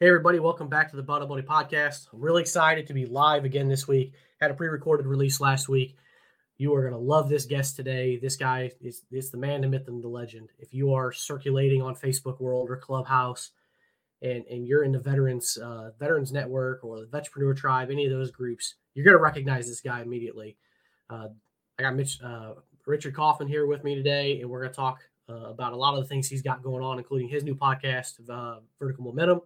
Hey, everybody, welcome back to the Battle Buddy Podcast. I'm really excited to be live again this week. Had a pre recorded release last week. You are going to love this guest today. This guy is, the man, the myth, and the legend. If you are circulating on Facebook World or Clubhouse and, and you're in the Veterans uh, Veterans Network or the Vetrepreneur Tribe, any of those groups, you're going to recognize this guy immediately. Uh, I got Mitch, uh, Richard Kaufman here with me today, and we're going to talk uh, about a lot of the things he's got going on, including his new podcast, uh, Vertical Momentum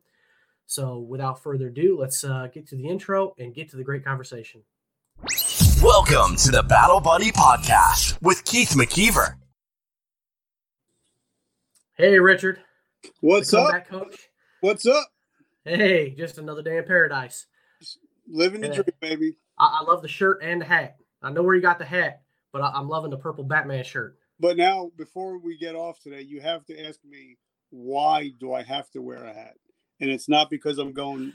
so, without further ado, let's uh, get to the intro and get to the great conversation. Welcome to the Battle Buddy Podcast with Keith McKeever. Hey, Richard. What's up, back, coach? What's up? Hey, just another day in paradise. living the dream, baby. I-, I, love the shirt and the hat. I know where you got the hat, but I- I'm loving the purple Batman shirt. But now, before we get off today, you have to ask me why do I have to wear a hat? And it's not because I'm going,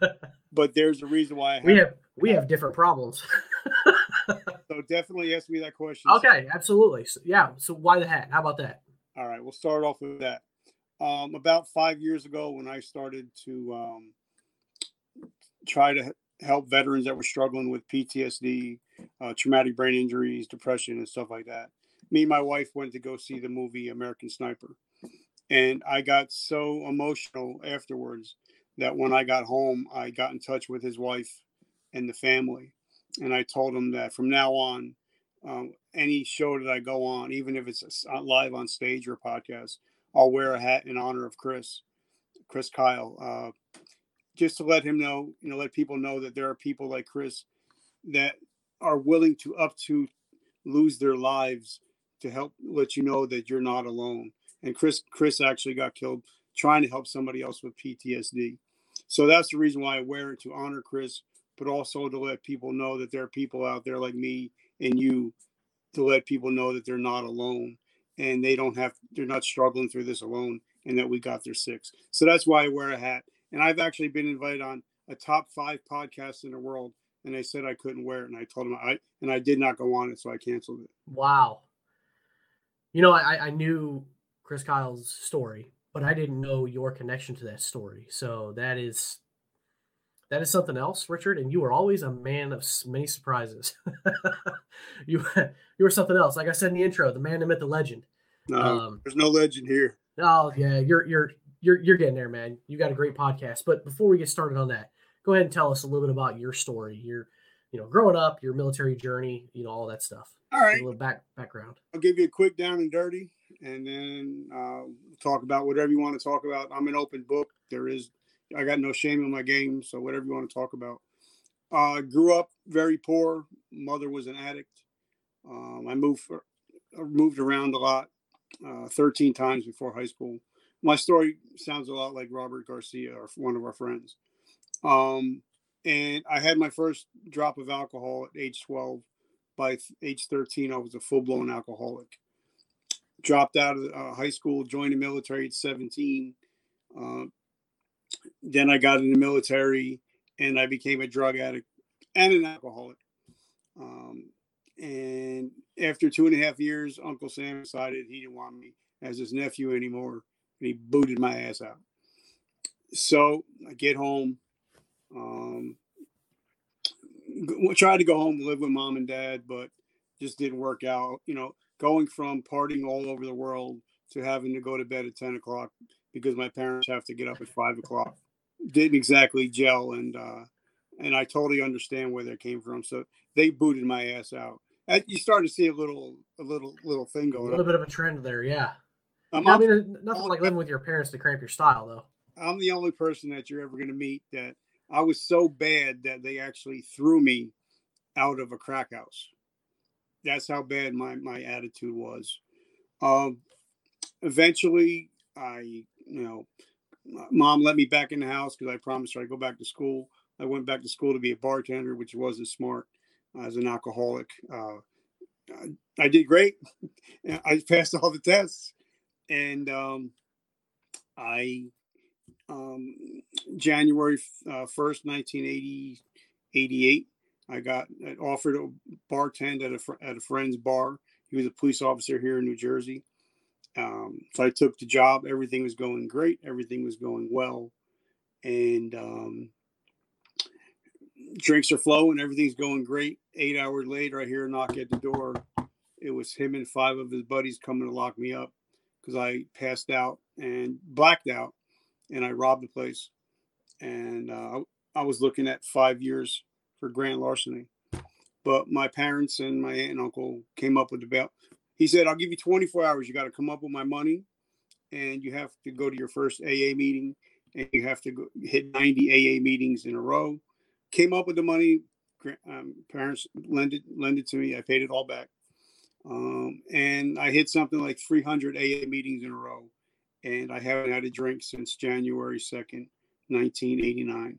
but there's a reason why. Have we have we have different problems. so definitely ask me that question. Okay, absolutely. So, yeah. So why the hat? How about that? All right, we'll start off with that. Um, about five years ago, when I started to um, try to help veterans that were struggling with PTSD, uh, traumatic brain injuries, depression, and stuff like that, me and my wife went to go see the movie American Sniper and I got so emotional afterwards that when I got home, I got in touch with his wife and the family. And I told them that from now on, um, any show that I go on, even if it's live on stage or podcast, I'll wear a hat in honor of Chris, Chris Kyle, uh, just to let him know, you know, let people know that there are people like Chris that are willing to up to lose their lives to help let you know that you're not alone and Chris Chris actually got killed trying to help somebody else with PTSD. So that's the reason why I wear it to honor Chris, but also to let people know that there are people out there like me and you to let people know that they're not alone and they don't have they're not struggling through this alone and that we got their six. So that's why I wear a hat. And I've actually been invited on a top five podcast in the world and they said I couldn't wear it and I told them I and I did not go on it so I canceled it. Wow. You know, I, I knew Chris Kyle's story, but I didn't know your connection to that story. So that is that is something else, Richard. And you are always a man of many surprises. you you were something else. Like I said in the intro, the man, the myth, the legend. No, um, there's no legend here. Oh yeah, you're you're you're you're getting there, man. You got a great podcast. But before we get started on that, go ahead and tell us a little bit about your story. Your you know, growing up, your military journey, you know, all that stuff. All right. A little back background. I'll give you a quick down and dirty and then uh, talk about whatever you want to talk about. I'm an open book. There is, I got no shame in my game, so whatever you want to talk about. Uh, grew up very poor. Mother was an addict. Um, I moved for, moved around a lot, uh, 13 times before high school. My story sounds a lot like Robert Garcia, or one of our friends. Um, and I had my first drop of alcohol at age 12. By age 13, I was a full blown alcoholic dropped out of uh, high school, joined the military at 17. Uh, then I got in the military and I became a drug addict and an alcoholic. Um, and after two and a half years, Uncle Sam decided he didn't want me as his nephew anymore, and he booted my ass out. So I get home, um, tried to go home to live with mom and dad, but just didn't work out. You know, going from partying all over the world to having to go to bed at 10 o'clock because my parents have to get up at five o'clock didn't exactly gel and uh and i totally understand where that came from. So they booted my ass out. And you start to see a little a little little thing going a little bit of a trend there yeah. Um, i mean nothing like living with your parents to cramp your style though. I'm the only person that you're ever going to meet that i was so bad that they actually threw me out of a crack house that's how bad my my attitude was. Um, eventually, I you know, mom let me back in the house because I promised her I'd go back to school. I went back to school to be a bartender, which wasn't smart as an alcoholic. Uh, I, I, did great. I passed all the tests, and um, I um, January uh, first, eighty eight. I got offered a bartend at a at a friend's bar. He was a police officer here in New Jersey. Um, so I took the job. Everything was going great. Everything was going well. and um, drinks are flowing, everything's going great. Eight hours later, I hear a knock at the door. It was him and five of his buddies coming to lock me up because I passed out and blacked out, and I robbed the place. And uh, I was looking at five years for grand larceny. But my parents and my aunt and uncle came up with the bail. He said, "I'll give you 24 hours. You got to come up with my money, and you have to go to your first AA meeting, and you have to go, hit 90 AA meetings in a row." Came up with the money. Um, parents lent it, lend it to me. I paid it all back, um, and I hit something like 300 AA meetings in a row, and I haven't had a drink since January 2nd, 1989.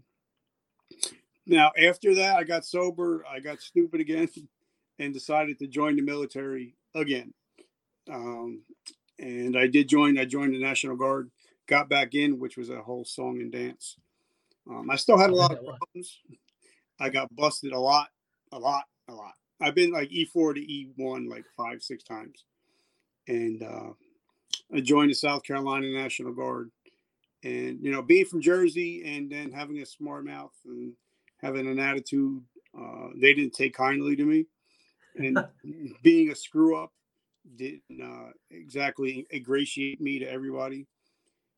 Now, after that, I got sober. I got stupid again and decided to join the military again. Um, and I did join. I joined the National Guard, got back in, which was a whole song and dance. Um, I still had a lot of problems. I got busted a lot, a lot, a lot. I've been like E4 to E1 like five, six times. And uh, I joined the South Carolina National Guard. And, you know, being from Jersey and then having a smart mouth and having an attitude. Uh, they didn't take kindly to me, and being a screw up didn't uh, exactly ingratiate me to everybody.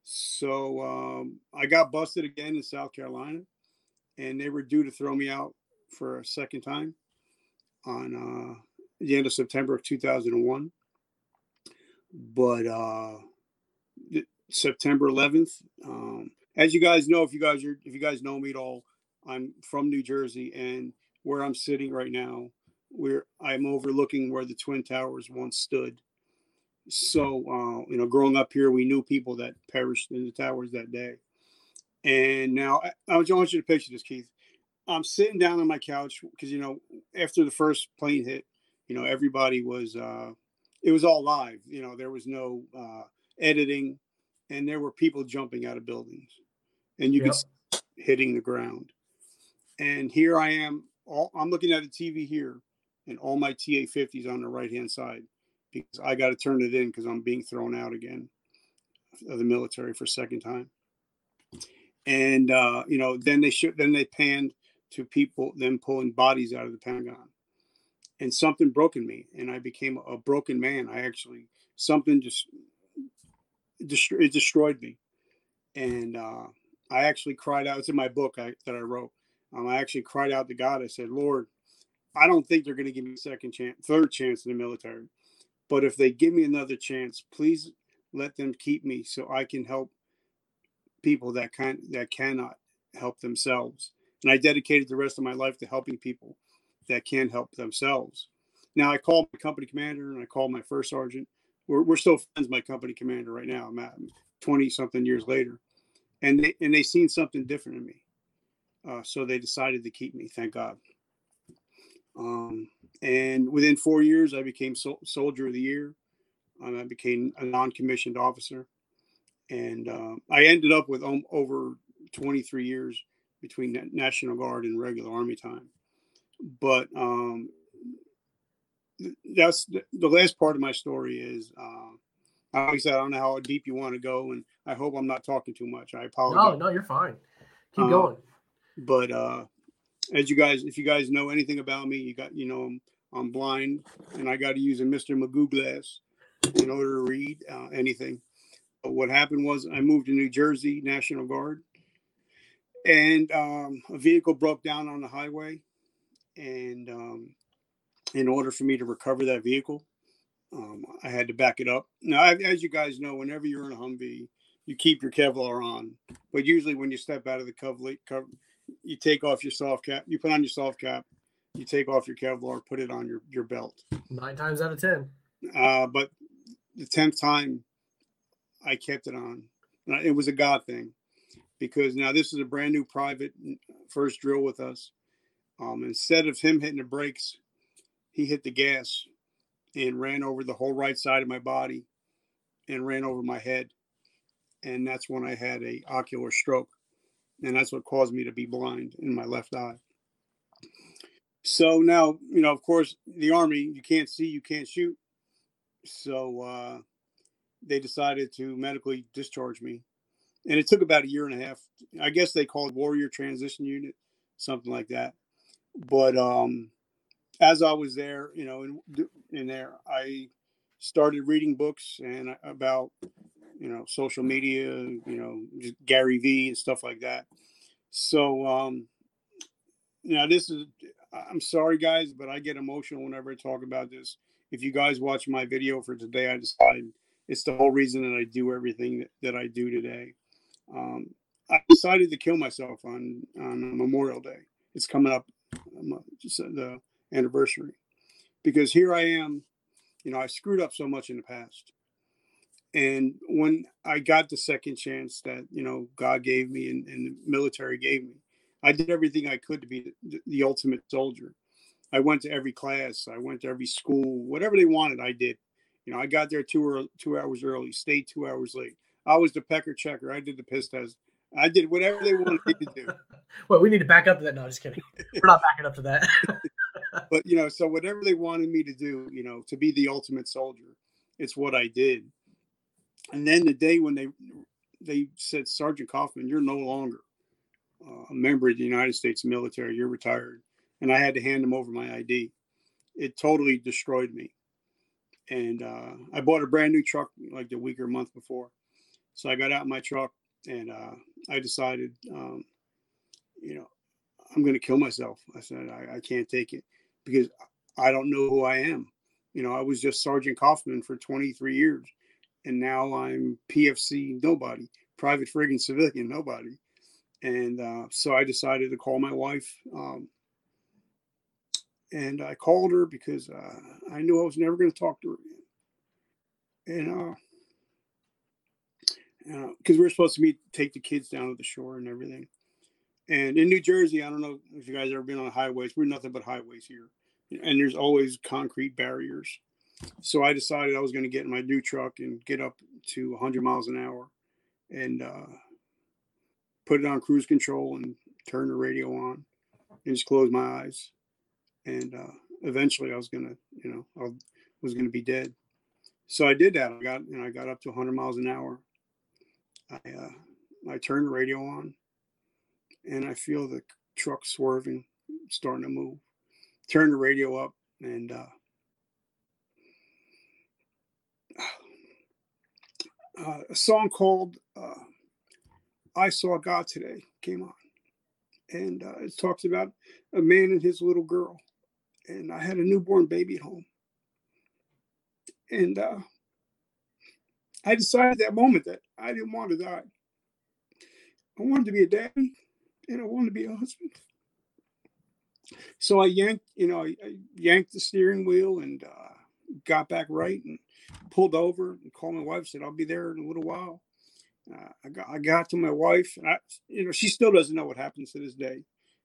So um, I got busted again in South Carolina, and they were due to throw me out for a second time on uh, the end of September of 2001. But uh, September 11th, um, as you guys know, if you guys are if you guys know me at all, I'm from New Jersey, and where I'm sitting right now, where I'm overlooking where the Twin Towers once stood. So, uh, you know, growing up here, we knew people that perished in the towers that day. And now I, I want you to picture this, Keith. I'm sitting down on my couch because, you know, after the first plane hit, you know, everybody was, uh, it was all live. You know, there was no uh, editing and there were people jumping out of buildings and you yep. could hitting the ground. And here I am. All, I'm looking at a TV here, and all my TA 50s on the right hand side because I got to turn it in because I'm being thrown out again of the military for a second time. And uh, you know, then they should then they panned to people them pulling bodies out of the Pentagon, and something broke in me, and I became a broken man. I actually something just it destroyed me, and uh, I actually cried out. It's in my book I, that I wrote. Um, I actually cried out to God. I said, Lord, I don't think they're going to give me a second chance, third chance in the military. But if they give me another chance, please let them keep me so I can help people that can that cannot help themselves. And I dedicated the rest of my life to helping people that can help themselves. Now I called my company commander and I called my first sergeant. We're, we're still friends, my company commander right now. I'm at 20 something years later. And they and they seen something different in me. Uh, so they decided to keep me, thank God. Um, and within four years, I became so- Soldier of the Year. Um, I became a non commissioned officer. And uh, I ended up with um, over 23 years between National Guard and regular Army time. But um, that's the, the, last part of my story is uh, like I said, I don't know how deep you want to go, and I hope I'm not talking too much. I apologize. No, no, you're fine. Keep uh, going. But uh, as you guys, if you guys know anything about me, you got you know I'm, I'm blind and I got to use a Mr. Magoo glass in order to read uh, anything. But what happened was I moved to New Jersey National Guard, and um, a vehicle broke down on the highway, and um, in order for me to recover that vehicle, um, I had to back it up. Now, as you guys know, whenever you're in a Humvee, you keep your Kevlar on, but usually when you step out of the cover you take off your soft cap, you put on your soft cap, you take off your Kevlar, put it on your, your belt. Nine times out of 10. Uh, but the 10th time I kept it on. It was a God thing because now this is a brand new private first drill with us. Um, instead of him hitting the brakes, he hit the gas and ran over the whole right side of my body and ran over my head. And that's when I had a ocular stroke and that's what caused me to be blind in my left eye. So now, you know, of course, the army, you can't see, you can't shoot. So uh, they decided to medically discharge me. and it took about a year and a half. I guess they called Warrior Transition Unit, something like that. But um, as I was there, you know, in, in there, I started reading books and about you know social media, you know, just Gary Vee and stuff like that. So um, you know, this is I'm sorry guys, but I get emotional whenever I talk about this. If you guys watch my video for today, I decided it's the whole reason that I do everything that, that I do today. Um, I decided to kill myself on on Memorial Day. It's coming up, um, just the anniversary, because here I am. You know, I screwed up so much in the past, and when I got the second chance that you know God gave me and, and the military gave me, I did everything I could to be the, the ultimate soldier. I went to every class. I went to every school. Whatever they wanted, I did. You know, I got there two or two hours early, stayed two hours late. I was the pecker checker. I did the piss test. I did whatever they wanted me to do. well, we need to back up to that. No, just kidding. We're not backing up to that. but you know, so whatever they wanted me to do, you know, to be the ultimate soldier, it's what I did. And then the day when they they said, Sergeant Kaufman, you're no longer uh, a member of the United States military. You're retired, and I had to hand them over my ID. It totally destroyed me. And uh, I bought a brand new truck like the week or month before so I got out my truck and uh, I decided, um, you know, I'm going to kill myself. I said, I, I, can't take it because I don't know who I am. You know, I was just Sergeant Kaufman for 23 years and now I'm PFC nobody, private friggin' civilian nobody. And uh, so I decided to call my wife. Um, and I called her because uh, I knew I was never going to talk to her again. And uh, because we are supposed to meet, take the kids down to the shore and everything. And in New Jersey, I don't know if you guys ever been on highways. We're nothing but highways here, and there's always concrete barriers. So I decided I was going to get in my new truck and get up to 100 miles an hour, and uh, put it on cruise control and turn the radio on, and just close my eyes. And uh, eventually, I was gonna, you know, I was gonna be dead. So I did that. I got, you know, I got up to 100 miles an hour, I uh, I turn the radio on, and I feel the truck swerving, starting to move. Turn the radio up, and uh, uh, a song called uh, "I Saw God Today" came on, and uh, it talks about a man and his little girl, and I had a newborn baby at home, and uh, I decided that moment that I didn't want to die. I wanted to be a daddy and I wanted to be a husband. So I yanked, you know, I, I yanked the steering wheel and uh, got back right and pulled over and called my wife. Said I'll be there in a little while. Uh, I got I got to my wife, and I, you know, she still doesn't know what happens to this day.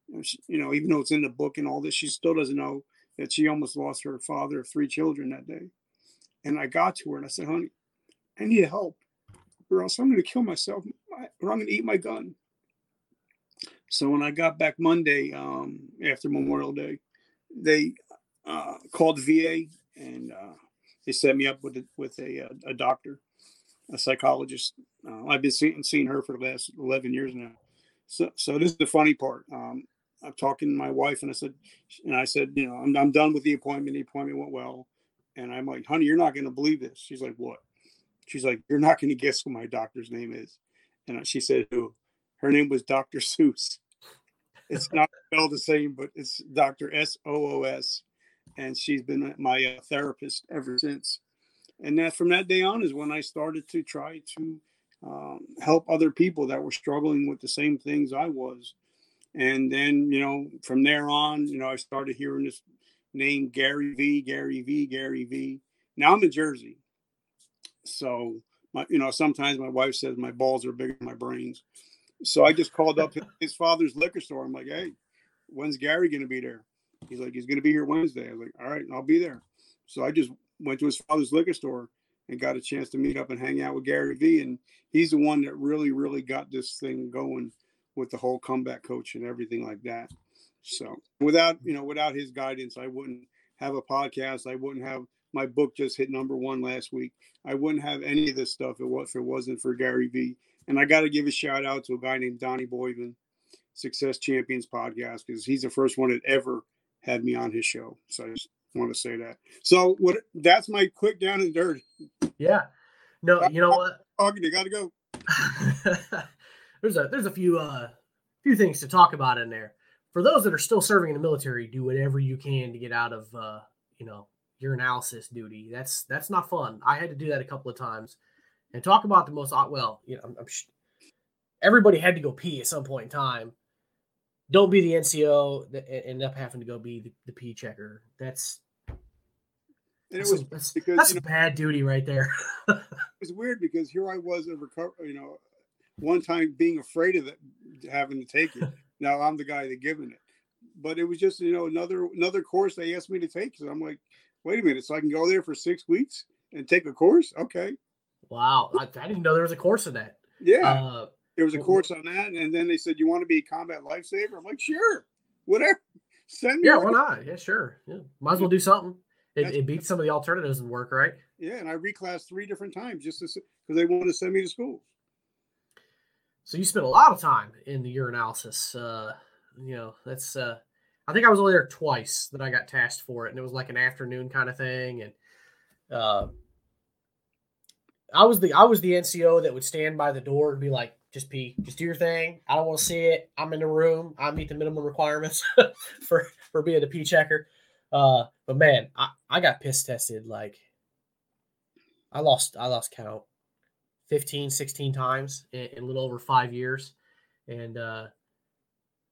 You know, she, you know, even though it's in the book and all this, she still doesn't know that she almost lost her father of three children that day. And I got to her and I said, "Honey, I need help, or else I'm going to kill myself, or I'm going to eat my gun. So when I got back Monday um, after Memorial Day, they uh, called VA and uh, they set me up with a, with a, uh, a doctor, a psychologist. Uh, I've been seeing, seeing her for the last 11 years now. So, so this is the funny part. Um, I'm talking to my wife and I said, and I said, you know, I'm, I'm done with the appointment. The appointment went well. And I'm like, honey, you're not going to believe this. She's like, what? She's like, You're not going to guess what my doctor's name is. And she said, Who? Her name was Dr. Seuss. It's not spelled the same, but it's Dr. S O O S. And she's been my uh, therapist ever since. And that from that day on is when I started to try to um, help other people that were struggling with the same things I was. And then, you know, from there on, you know, I started hearing this name Gary Vee, Gary Vee, Gary Vee. Now I'm in Jersey. So my, you know, sometimes my wife says my balls are bigger than my brains. So I just called up his father's liquor store. I'm like, hey, when's Gary going to be there? He's like, he's going to be here Wednesday. I was like, all right, I'll be there. So I just went to his father's liquor store and got a chance to meet up and hang out with Gary Vee. And he's the one that really, really got this thing going with the whole comeback coach and everything like that. So without, you know, without his guidance, I wouldn't have a podcast. I wouldn't have my book just hit number one last week. I wouldn't have any of this stuff if it wasn't for Gary Vee. And I got to give a shout out to a guy named Donnie Boivin, Success Champions podcast, because he's the first one that ever had me on his show. So I just want to say that. So what? That's my quick down and dirty. Yeah. No, you know what? Talking, you got to go. there's a there's a few uh few things to talk about in there. For those that are still serving in the military, do whatever you can to get out of uh, you know, urinalysis duty. That's that's not fun. I had to do that a couple of times. And talk about the most well, you know, I'm, I'm, everybody had to go pee at some point in time. Don't be the NCO that end up having to go be the, the pee checker. That's and it was that's, because that's you know, bad duty right there. it was weird because here I was a recover, you know, one time being afraid of it, having to take it. now I'm the guy that giving it, but it was just you know another another course they asked me to take. So I'm like, wait a minute, so I can go there for six weeks and take a course? Okay. Wow, I, I didn't know there was a course in that. Yeah, uh, there was a course on that, and then they said, "You want to be a combat lifesaver?" I'm like, "Sure, whatever." Send me. Yeah, why not? Yeah, sure. Yeah, might as well do something. It, it beats some of the alternatives and work, right? Yeah, and I reclassed three different times just because they wanted to send me to school. So you spent a lot of time in the urinalysis. Uh, you know, that's. Uh, I think I was only there twice that I got tasked for it, and it was like an afternoon kind of thing. And uh, I was the I was the NCO that would stand by the door and be like, "Just pee, just do your thing. I don't want to see it. I'm in the room. I meet the minimum requirements for for being a pee checker." Uh, but man, I, I got piss tested like I lost I lost count 15, 16 times in, in a little over five years. And uh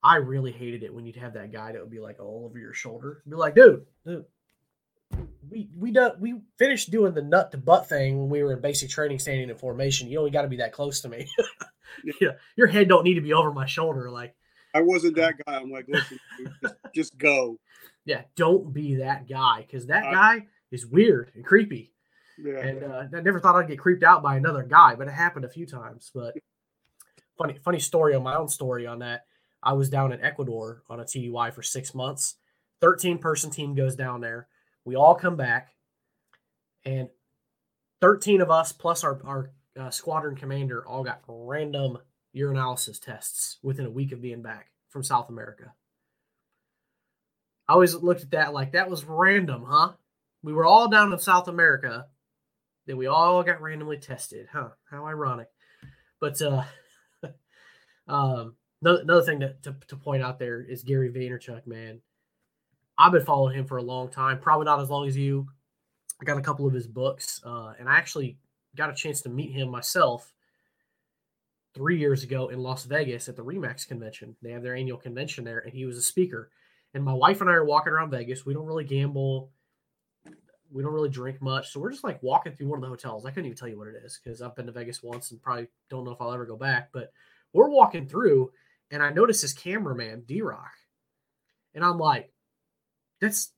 I really hated it when you'd have that guy that would be like all over your shoulder. Be like, dude, dude, we we done we finished doing the nut to butt thing when we were in basic training standing in formation. You only got to be that close to me. yeah, your head don't need to be over my shoulder. Like I wasn't that guy. I'm like, listen, just, just, go. Yeah, don't be that guy because that uh, guy is weird and creepy. Yeah. And uh, I never thought I'd get creeped out by another guy, but it happened a few times. But funny, funny story on my own story on that. I was down in Ecuador on a TDY for six months. 13 person team goes down there. We all come back, and 13 of us plus our, our uh, squadron commander all got random urinalysis tests within a week of being back from South America. I always looked at that like that was random, huh? We were all down in South America, then we all got randomly tested, huh? How ironic. But uh, um, another, another thing to, to, to point out there is Gary Vaynerchuk, man. I've been following him for a long time, probably not as long as you. I got a couple of his books, uh, and I actually got a chance to meet him myself three years ago in Las Vegas at the Remax convention. They have their annual convention there, and he was a speaker. And my wife and I are walking around Vegas. We don't really gamble. We don't really drink much. So we're just like walking through one of the hotels. I couldn't even tell you what it is because I've been to Vegas once and probably don't know if I'll ever go back. But we're walking through, and I notice this cameraman, D Rock. And I'm like, that's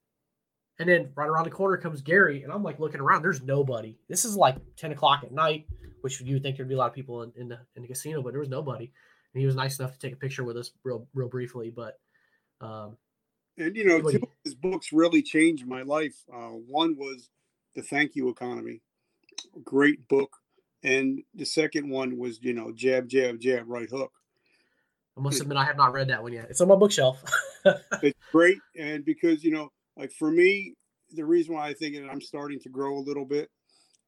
and then right around the corner comes Gary, and I'm like looking around. There's nobody. This is like 10 o'clock at night, which you would think there'd be a lot of people in, in, the in the casino, but there was nobody. And he was nice enough to take a picture with us real real briefly. But um, and you know, two of his books really changed my life. Uh, one was the Thank You Economy, great book, and the second one was you know Jab Jab Jab Right Hook. I must admit, I have not read that one yet. It's on my bookshelf. it's great, and because you know, like for me, the reason why I think that I'm starting to grow a little bit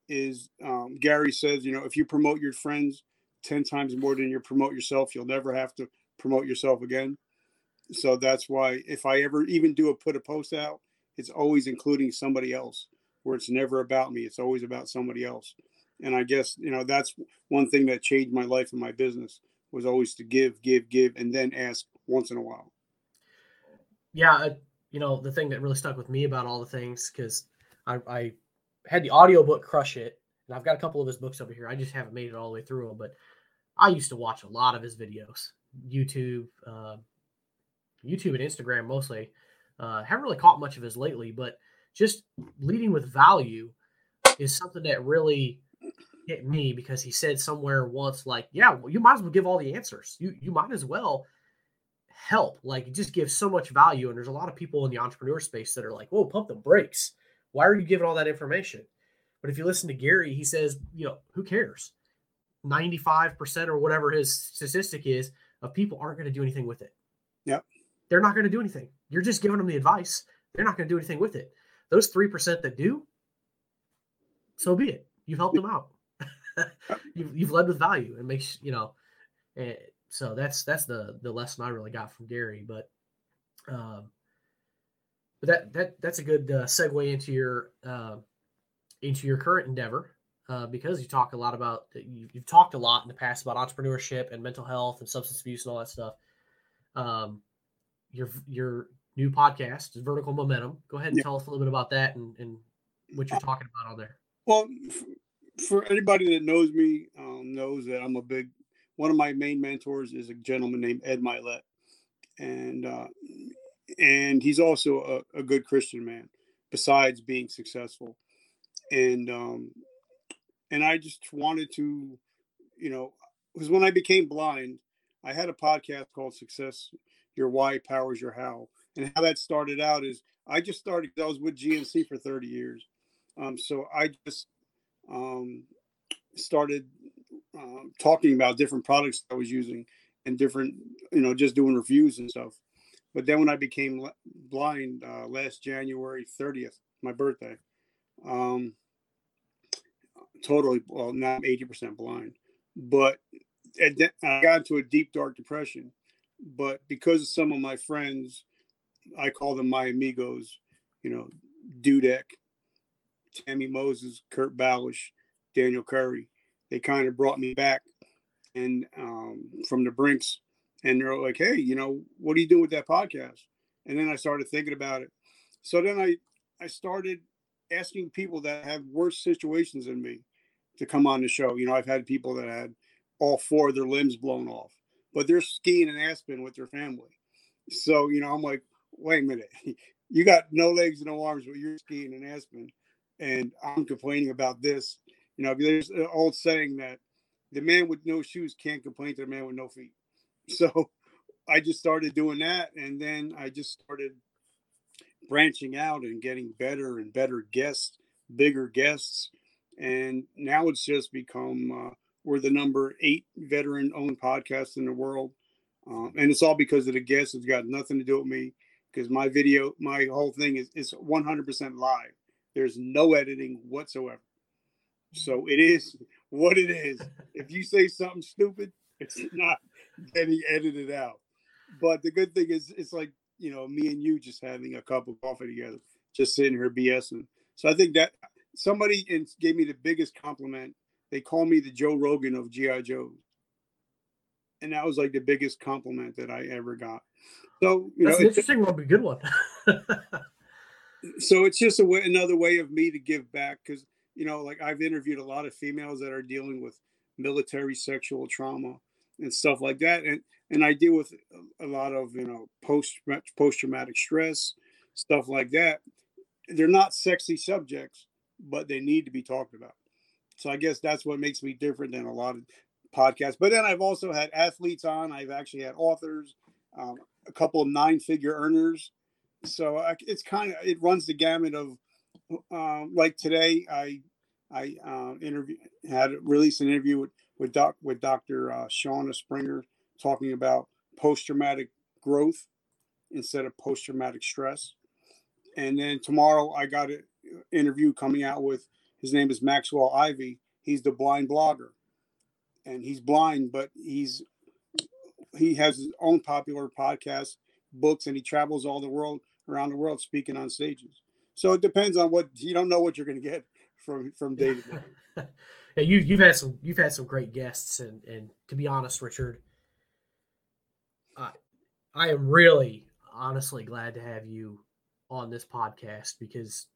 is um, Gary says, you know, if you promote your friends ten times more than you promote yourself, you'll never have to promote yourself again. So that's why if I ever even do a put a post out, it's always including somebody else, where it's never about me. It's always about somebody else. And I guess you know that's one thing that changed my life and my business was always to give, give, give, and then ask once in a while. Yeah, you know the thing that really stuck with me about all the things because I, I had the audiobook crush it, and I've got a couple of his books over here. I just haven't made it all the way through them, but I used to watch a lot of his videos, YouTube, uh, YouTube and Instagram mostly. Uh, haven't really caught much of his lately, but just leading with value is something that really hit me because he said somewhere once, like, yeah, well, you might as well give all the answers. You you might as well help. Like, it just gives so much value. And there's a lot of people in the entrepreneur space that are like, whoa, pump the brakes. Why are you giving all that information? But if you listen to Gary, he says, you know, who cares? 95% or whatever his statistic is of people aren't going to do anything with it. Yep. They're not going to do anything. You're just giving them the advice. They're not going to do anything with it. Those 3% that do, so be it. You've helped them out. you've, you've led with value It makes, you know, and so that's, that's the, the lesson I really got from Gary, but, um, but that, that, that's a good uh, segue into your, uh, into your current endeavor uh, because you talk a lot about you, have talked a lot in the past about entrepreneurship and mental health and substance abuse and all that stuff. Um, your your new podcast is Vertical Momentum. Go ahead and yeah. tell us a little bit about that and, and what you're talking about on there. Well, for anybody that knows me, um, knows that I'm a big. One of my main mentors is a gentleman named Ed Mylett, and uh, and he's also a, a good Christian man. Besides being successful, and um, and I just wanted to, you know, because when I became blind, I had a podcast called Success Your Why Powers Your How, and how that started out is I just started. I was with GNC for 30 years, um, so I just um, started um, talking about different products I was using and different, you know, just doing reviews and stuff. But then when I became blind uh, last January 30th, my birthday, um, totally well now I'm 80% blind. But I got into a deep dark depression. But because of some of my friends, I call them my amigos, you know, Dudek, Tammy Moses, Kurt Balish, Daniel Curry. They kind of brought me back and um, from the brinks and they're like, hey, you know, what are you doing with that podcast? And then I started thinking about it. So then I I started asking people that have worse situations than me to come on the show. You know, I've had people that had all four of their limbs blown off, but they're skiing in Aspen with their family. So, you know, I'm like, wait a minute, you got no legs and no arms, but you're skiing in Aspen. And I'm complaining about this. You know, there's an old saying that the man with no shoes can't complain to the man with no feet. So I just started doing that. And then I just started branching out and getting better and better guests, bigger guests and now it's just become uh, we're the number eight veteran owned podcast in the world um, and it's all because of the guests it's got nothing to do with me because my video my whole thing is is 100% live there's no editing whatsoever so it is what it is if you say something stupid it's not getting edited out but the good thing is it's like you know me and you just having a cup of coffee together just sitting here bsing so i think that somebody gave me the biggest compliment. They call me the Joe Rogan of GI Joe, and that was like the biggest compliment that I ever got. So you That's know, an interesting one, a good one. so it's just a way, another way of me to give back because you know, like I've interviewed a lot of females that are dealing with military sexual trauma and stuff like that, and and I deal with a lot of you know post post traumatic stress stuff like that. They're not sexy subjects, but they need to be talked about. So I guess that's what makes me different than a lot of podcasts. But then I've also had athletes on. I've actually had authors, um, a couple of nine-figure earners. So I, it's kind of it runs the gamut of uh, like today. I I uh, interview had released an interview with with doc with Dr. Uh, Shauna Springer talking about post-traumatic growth instead of post-traumatic stress. And then tomorrow I got an interview coming out with his name is Maxwell Ivey. He's the blind blogger, and he's blind, but he's he has his own popular podcast, books, and he travels all the world around the world speaking on stages. So it depends on what you don't know what you're going to get from from day to day. yeah, you you've had some you've had some great guests, and and to be honest, Richard, I I am really honestly glad to have you on this podcast because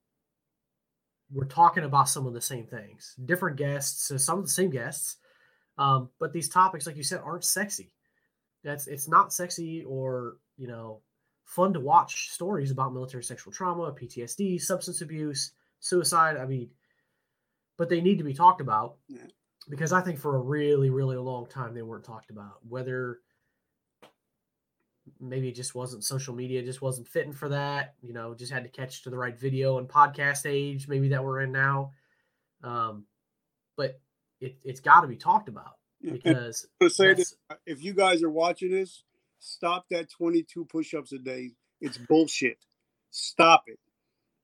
we're talking about some of the same things, different guests, so some of the same guests, um, but these topics, like you said, aren't sexy. That's it's not sexy or you know fun to watch stories about military sexual trauma, PTSD, substance abuse, suicide. I mean, but they need to be talked about yeah. because I think for a really, really long time they weren't talked about. Whether maybe it just wasn't social media, just wasn't fitting for that. You know, just had to catch to the right video and podcast age, maybe that we're in now. Um, but it, it's got to be talked about because say this, if you guys are watching this, stop that 22 push-ups a day. It's bullshit. Stop it.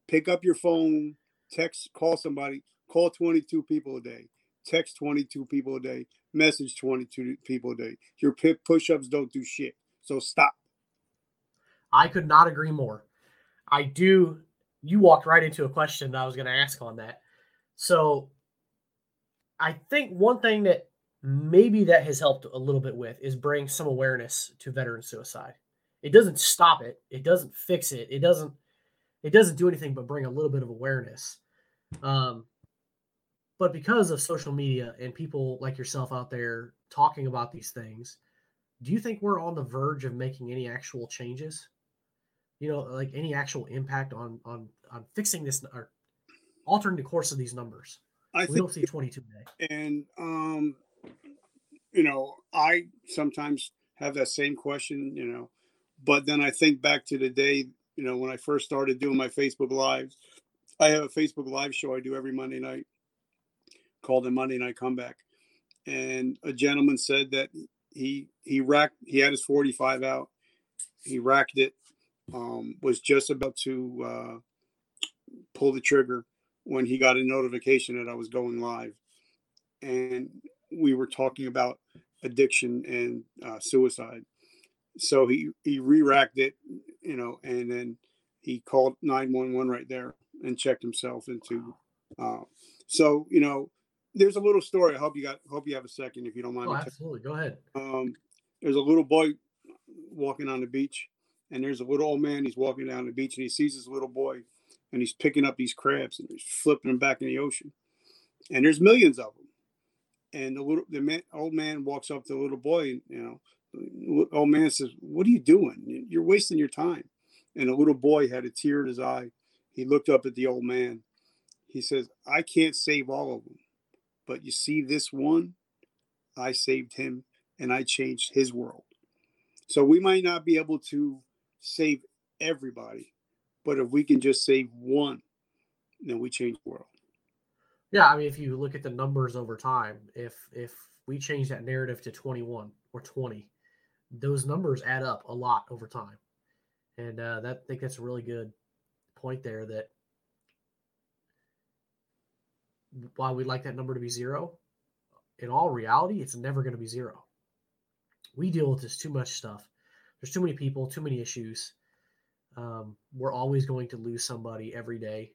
Pick up your phone, text, call somebody, call 22 people a day, text 22 people a day, message 22 people a day. Your push-ups don't do shit. So stop. I could not agree more. I do. You walked right into a question that I was going to ask on that. So I think one thing that maybe that has helped a little bit with is bring some awareness to veteran suicide. It doesn't stop it. It doesn't fix it. It doesn't. It doesn't do anything but bring a little bit of awareness. Um, but because of social media and people like yourself out there talking about these things, do you think we're on the verge of making any actual changes? You know, like any actual impact on on on fixing this or altering the course of these numbers? I we don't see 22 today. And um, you know, I sometimes have that same question, you know, but then I think back to the day, you know, when I first started doing my Facebook lives. I have a Facebook live show I do every Monday night called the Monday Night Comeback. And a gentleman said that he he racked he had his 45 out, he racked it, um, was just about to uh, pull the trigger when he got a notification that I was going live. And we were talking about addiction and uh, suicide. So he he re-racked it, you know, and then he called 911 right there and checked himself into. Uh, so you know, there's a little story. I hope you got hope you have a second if you don't mind. Oh, absolutely, go ahead. Um, there's a little boy walking on the beach, and there's a little old man. He's walking down the beach, and he sees this little boy, and he's picking up these crabs and he's flipping them back in the ocean. And there's millions of them and the little the man, old man walks up to the little boy, and you know, old man says, "What are you doing? You're wasting your time." And the little boy had a tear in his eye. He looked up at the old man. He says, "I can't save all of them, but you see this one, I saved him, and I changed his world." So we might not be able to save everybody, but if we can just save one, then we change the world. Yeah, I mean, if you look at the numbers over time, if if we change that narrative to 21 or 20, those numbers add up a lot over time, and uh, that I think that's a really good point there. That while we like that number to be zero, in all reality, it's never going to be zero. We deal with this too much stuff. There's too many people, too many issues. Um, we're always going to lose somebody every day,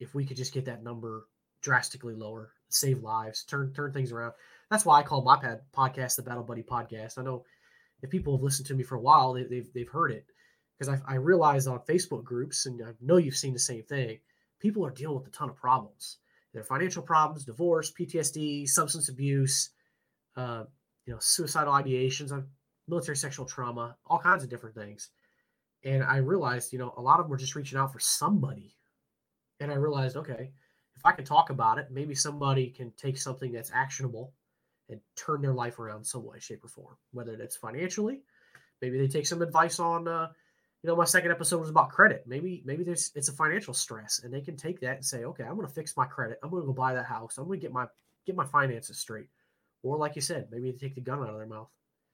if we could just get that number drastically lower, save lives, turn turn things around. That's why I call my pad podcast the Battle Buddy Podcast. I know if people have listened to me for a while, they, have they've, they've heard it because I, I realize on Facebook groups, and I know you've seen the same thing. People are dealing with a ton of problems. Their financial problems, divorce, PTSD, substance abuse, uh, you know, suicidal ideations, military sexual trauma, all kinds of different things. And I realized, you know, a lot of them were just reaching out for somebody. And I realized, okay, if I can talk about it, maybe somebody can take something that's actionable and turn their life around some way, shape, or form. Whether that's financially, maybe they take some advice on. Uh, you know, my second episode was about credit. Maybe maybe there's it's a financial stress, and they can take that and say, okay, I'm going to fix my credit. I'm going to go buy that house. I'm going to get my get my finances straight. Or like you said, maybe they take the gun out of their mouth.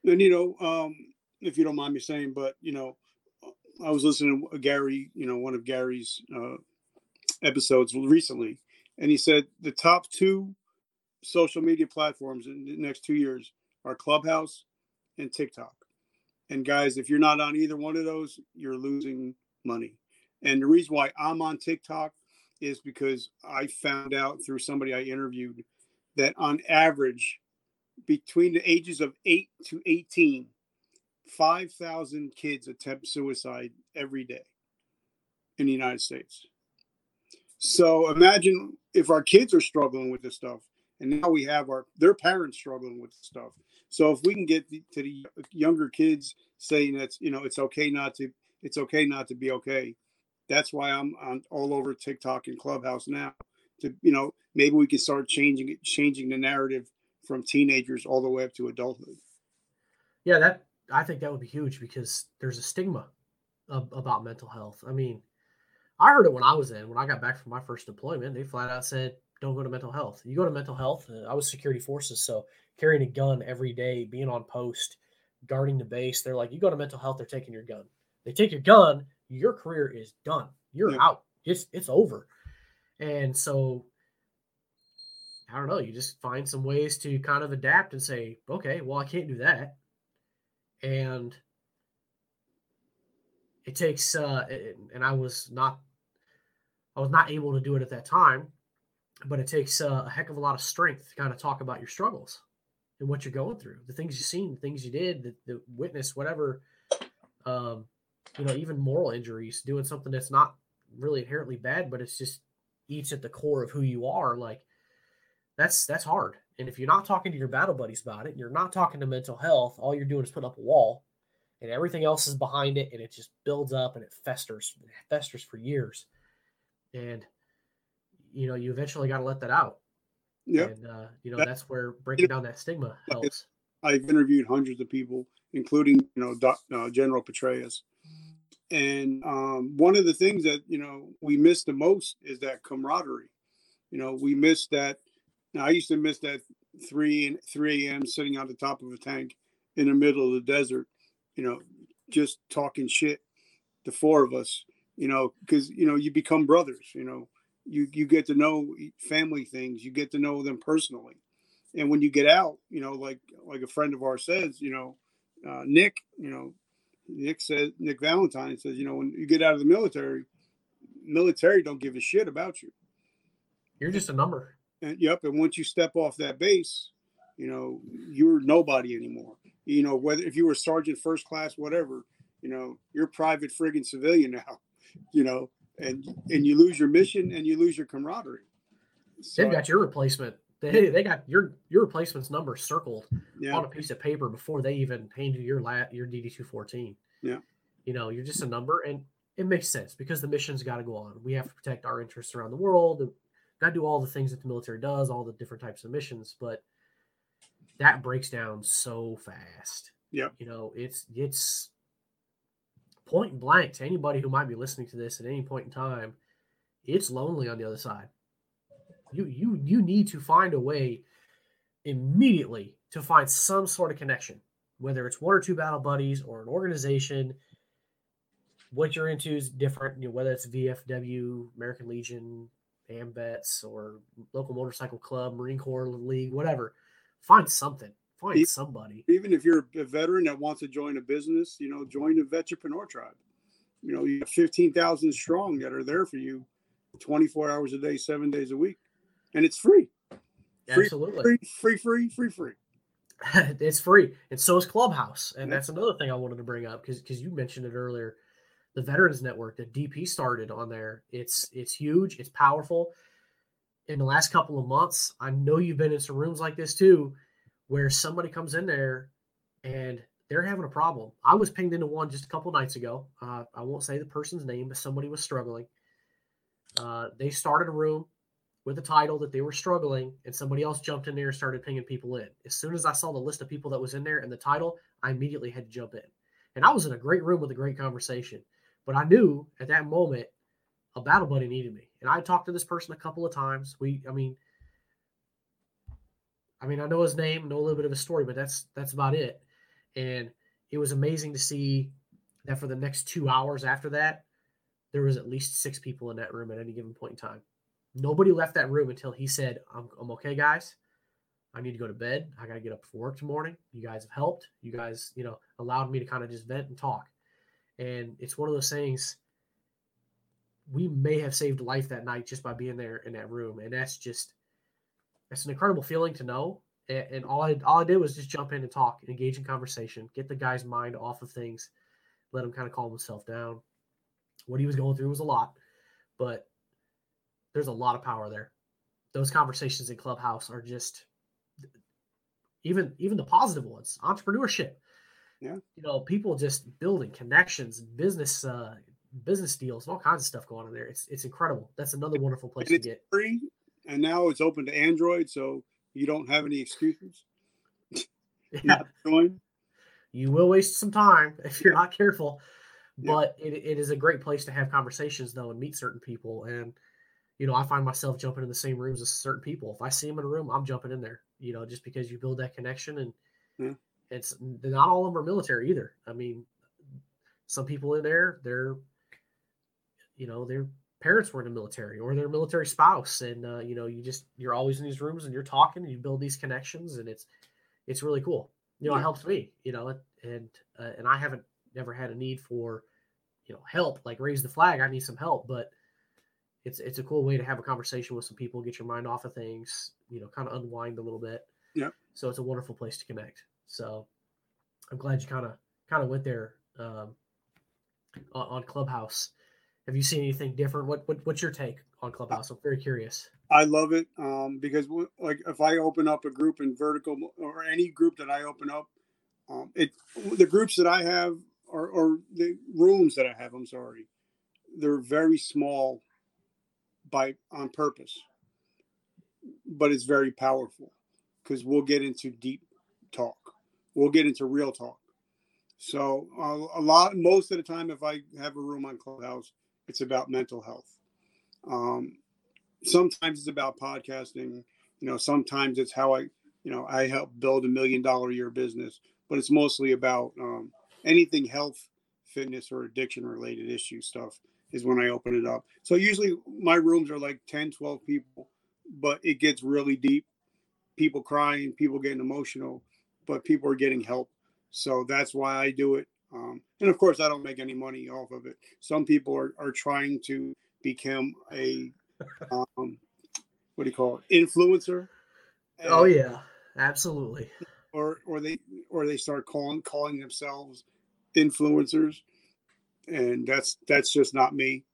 And you know, um, if you don't mind me saying, but you know, I was listening to Gary, you know, one of Gary's uh, episodes recently, and he said the top two social media platforms in the next two years are Clubhouse and TikTok. And guys, if you're not on either one of those, you're losing money. And the reason why I'm on TikTok is because I found out through somebody I interviewed that on average, between the ages of 8 to 18, 5,000 kids attempt suicide every day in the United States. So imagine if our kids are struggling with this stuff, and now we have our their parents struggling with stuff. So if we can get to the younger kids saying that's you know it's okay not to it's okay not to be okay, that's why I'm on all over TikTok and Clubhouse now. To you know maybe we can start changing it, changing the narrative from teenagers all the way up to adulthood. Yeah, that I think that would be huge because there's a stigma of, about mental health. I mean, I heard it when I was in when I got back from my first deployment. They flat out said, "Don't go to mental health." You go to mental health. Uh, I was security forces, so carrying a gun every day, being on post, guarding the base. They're like, "You go to mental health, they're taking your gun. They take your gun, your career is done. You're yeah. out. It's it's over." And so I don't know, you just find some ways to kind of adapt and say, okay, well, I can't do that. And it takes uh and I was not I was not able to do it at that time, but it takes uh, a heck of a lot of strength to kind of talk about your struggles and what you're going through, the things you've seen, the things you did, the, the witness, whatever, um, you know, even moral injuries, doing something that's not really inherently bad, but it's just eats at the core of who you are. Like that's that's hard. And if you're not talking to your battle buddies about it, you're not talking to mental health, all you're doing is putting up a wall and everything else is behind it and it just builds up and it festers it festers for years. And you know, you eventually got to let that out. Yeah. And uh, you know, that, that's where breaking down that stigma helps. I've interviewed hundreds of people, including, you know, Doc, uh, General Petraeus. And um, one of the things that, you know, we miss the most is that camaraderie. You know, we miss that now, I used to miss that three and three a.m. sitting on the top of a tank in the middle of the desert, you know, just talking shit. The four of us, you know, because you know you become brothers. You know, you you get to know family things. You get to know them personally, and when you get out, you know, like like a friend of ours says, you know, uh, Nick, you know, Nick says Nick Valentine says, you know, when you get out of the military, military don't give a shit about you. You're just a number. And yep, and once you step off that base, you know, you're nobody anymore. You know, whether if you were sergeant first class, whatever, you know, you're private friggin' civilian now, you know, and and you lose your mission and you lose your camaraderie. So, They've got your replacement. They, they got your your replacement's number circled yeah. on a piece of paper before they even hand you your lat your DD two fourteen. Yeah. You know, you're just a number and it makes sense because the mission's got to go on. We have to protect our interests around the world got to do all the things that the military does, all the different types of missions, but that breaks down so fast. Yeah. You know, it's it's point blank to anybody who might be listening to this at any point in time, it's lonely on the other side. You you you need to find a way immediately to find some sort of connection, whether it's one or two battle buddies or an organization. What you're into is different, you know, whether it's VFW, American Legion, AMVETS or local motorcycle club, Marine Corps League, whatever. Find something. Find even, somebody. Even if you're a veteran that wants to join a business, you know, join the Vetrepreneur Tribe. You know, you have 15,000 strong that are there for you 24 hours a day, seven days a week. And it's free. Absolutely. Free, free, free, free, free. it's free. And so is Clubhouse. And that's another thing I wanted to bring up because because you mentioned it earlier the Veterans Network that DP started on there. It's it's huge. It's powerful. In the last couple of months, I know you've been in some rooms like this too, where somebody comes in there and they're having a problem. I was pinged into one just a couple nights ago. Uh, I won't say the person's name, but somebody was struggling. Uh, they started a room with a title that they were struggling, and somebody else jumped in there and started pinging people in. As soon as I saw the list of people that was in there and the title, I immediately had to jump in. And I was in a great room with a great conversation. But I knew at that moment a battle buddy needed me. And I talked to this person a couple of times. We, I mean, I mean, I know his name, know a little bit of his story, but that's that's about it. And it was amazing to see that for the next two hours after that, there was at least six people in that room at any given point in time. Nobody left that room until he said, "I'm, I'm okay, guys. I need to go to bed. I got to get up for work tomorrow morning. You guys have helped. You guys, you know, allowed me to kind of just vent and talk." And it's one of those things we may have saved life that night just by being there in that room. And that's just that's an incredible feeling to know. And, and all I all I did was just jump in and talk, engage in conversation, get the guy's mind off of things, let him kind of calm himself down. What he was going through was a lot, but there's a lot of power there. Those conversations in Clubhouse are just even even the positive ones, entrepreneurship yeah. You know, people just building connections, business uh business deals, and all kinds of stuff going on there. It's it's incredible. That's another wonderful place to get. Free, and now it's open to Android, so you don't have any excuses. Yeah. You will waste some time if you're not careful. But it, it is a great place to have conversations though and meet certain people. And you know, I find myself jumping in the same rooms as certain people. If I see them in a room, I'm jumping in there. You know, just because you build that connection and Yeah. it's not all of them are military either. I mean, some people in there, they're you know, their parents were in the military or their military spouse, and uh, you know, you just you're always in these rooms and you're talking and you build these connections, and it's it's really cool. You know, it helps me. You know, and uh, and I haven't never had a need for you know help like raise the flag. I need some help, but it's it's a cool way to have a conversation with some people, get your mind off of things, you know, kind of unwind a little bit. Yeah. So it's a wonderful place to connect. So I'm glad you kind of kind of went there um, on, on Clubhouse. Have you seen anything different? What, what what's your take on Clubhouse? I'm very curious. I love it um, because, like, if I open up a group in vertical or any group that I open up, um, it the groups that I have or, or the rooms that I have, I'm sorry, they're very small by on purpose, but it's very powerful because we'll get into deep talk, we'll get into real talk. So uh, a lot, most of the time, if I have a room on Clubhouse, it's about mental health. Um, sometimes it's about podcasting. You know sometimes it's how i you know i help build a million dollar a year business but it's mostly about um, anything health fitness or addiction related issue stuff is when i open it up. So usually my rooms are like 10 12 people but it gets really deep. People crying people getting emotional but people are getting help. So that's why i do it um, and of course i don't make any money off of it some people are, are trying to become a um, what do you call it, influencer? Oh yeah, absolutely. or or they or they start calling calling themselves influencers, and that's that's just not me.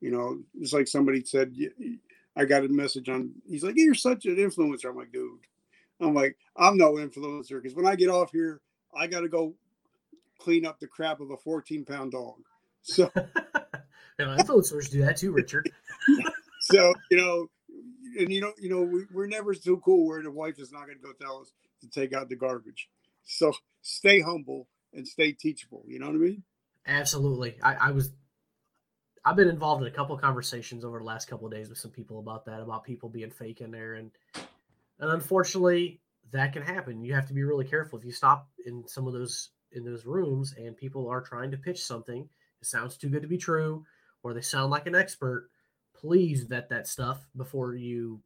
You know, it's like somebody said. I got a message on. He's like, "You're such an influencer." I'm like, "Dude," I'm like, "I'm no influencer because when I get off here, I got to go clean up the crap of a 14 pound dog." So and influencers do that too, Richard. so you know, and you know, you know, we, we're never so cool where the wife is not going to go tell us to take out the garbage. So stay humble and stay teachable. You know what I mean? Absolutely. I, I was I've been involved in a couple of conversations over the last couple of days with some people about that, about people being fake in there and and unfortunately that can happen. You have to be really careful if you stop in some of those in those rooms and people are trying to pitch something, it sounds too good to be true, or they sound like an expert, please vet that stuff before you,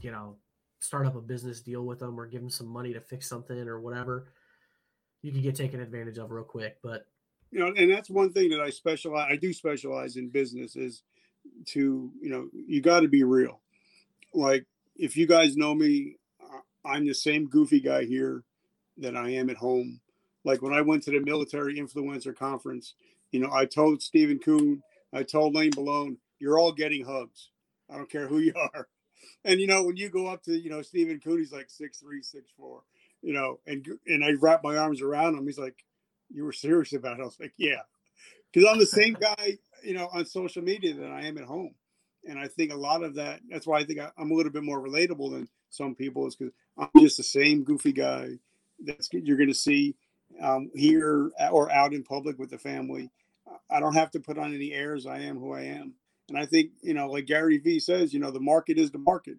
you know, start up a business deal with them or give them some money to fix something or whatever. You could get taken advantage of real quick. But You know, and that's one thing that I specialize. I do specialize in business is to you know you got to be real. Like if you guys know me, I'm the same goofy guy here that I am at home. Like when I went to the military influencer conference, you know, I told Stephen Kuhn, I told Lane Balone, you're all getting hugs. I don't care who you are. And you know, when you go up to you know Stephen Kuhn, he's like six three, six four. You know, and and I wrap my arms around him. He's like, "You were serious about it?" I was like, "Yeah," because I'm the same guy, you know, on social media that I am at home. And I think a lot of that. That's why I think I, I'm a little bit more relatable than some people, is because I'm just the same goofy guy that's you're going to see um, here or out in public with the family. I don't have to put on any airs. I am who I am. And I think, you know, like Gary Vee says, you know, the market is the market.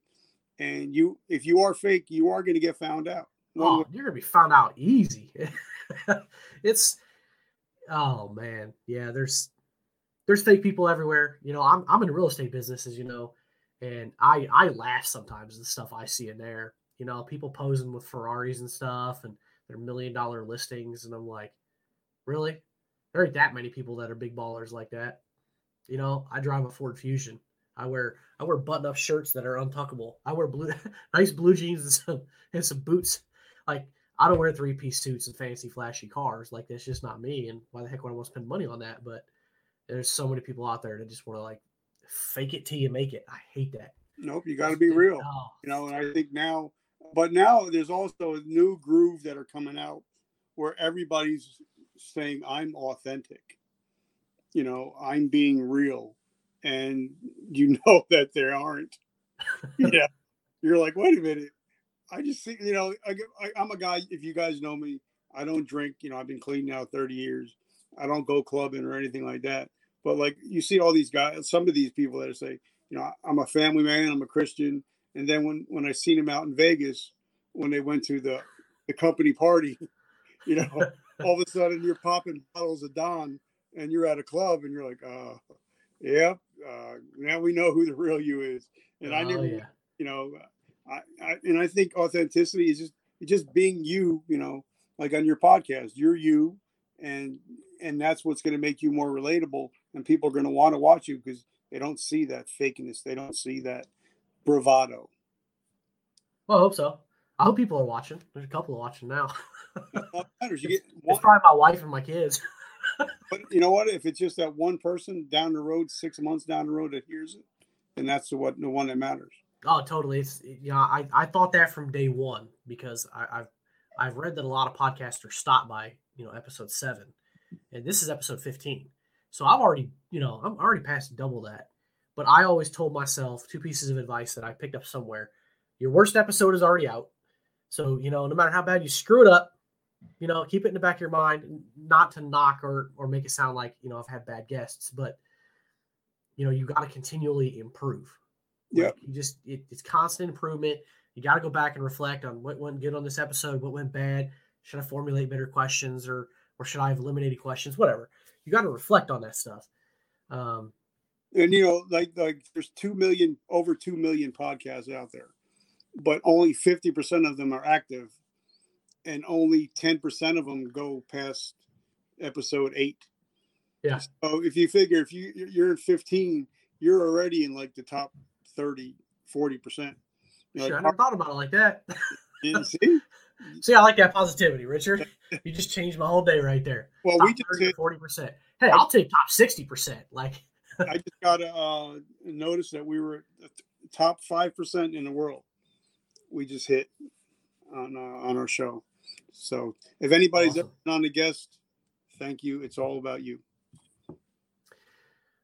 And you, if you are fake, you are going to get found out. Oh, way- you're gonna be found out easy. it's oh man, yeah. There's there's fake people everywhere. You know, I'm I'm in the real estate business, as you know, and I I laugh sometimes at the stuff I see in there. You know, people posing with Ferraris and stuff, and their million dollar listings, and I'm like, really? There ain't that many people that are big ballers like that. You know, I drive a Ford Fusion. I wear I wear button up shirts that are untuckable. I wear blue nice blue jeans and some and some boots. Like I don't wear three piece suits and fancy flashy cars. Like that's just not me. And why the heck would I want to spend money on that? But there's so many people out there that just want to like fake it till you make it. I hate that. nope, you got to be real. Oh, you know and i think now but now there's also a new groove that are coming out where everybody's saying i'm authentic you know i'm being real and you know that there aren't yeah you're like wait a minute i just think you know I, i'm a guy if you guys know me I don't drink. You know, I've been clean now 30 years. I don't go clubbing or anything like that. But like you see all these guys, some of these people that say, you know, I'm a family man, I'm a Christian. And then when when I seen him out in Vegas, when they went to the the company party, you know, all of a sudden you're popping bottles of Dom and you're at a club and you're like, uh, yeah, uh, now we know who the real you is. And oh, I never, yeah. you know, I, I and I think authenticity is just just being you, you know, like on your podcast, you're you, and and that's what's going to make you more relatable, and people are going to want to watch you because they don't see that fakeness, they don't see that bravado. Well, I hope so. I hope people are watching. There's a couple watching now. matters. You get one, it's probably my wife and my kids. but you know what? If it's just that one person down the road, six months down the road that hears it, then that's the what the one that matters. Oh, totally. It's you know, I, I thought that from day one because I, I've I've read that a lot of podcasters stop by, you know, episode seven, and this is episode fifteen. So I've already, you know, I'm already past double that. But I always told myself two pieces of advice that I picked up somewhere. Your worst episode is already out. So, you know, no matter how bad you screw it up, you know, keep it in the back of your mind, not to knock or or make it sound like, you know, I've had bad guests, but you know, you got to continually improve. Yeah. Like you just it, it's constant improvement. You got to go back and reflect on what went good on this episode, what went bad. Should I formulate better questions or or should I have eliminated questions? Whatever. You got to reflect on that stuff. Um, and you know, like like there's two million over two million podcasts out there, but only fifty percent of them are active, and only ten percent of them go past episode eight. Yeah. So if you figure if you you're in fifteen, you're already in like the top 30, 40 percent. Sure, I never thought about it like that. See? see, I like that positivity, Richard. You just changed my whole day right there. Well, top we just forty percent. Hey, I'll take top sixty percent. Like, I just got to uh, notice that we were top five percent in the world. We just hit on uh, on our show. So, if anybody's awesome. on the guest, thank you. It's all about you.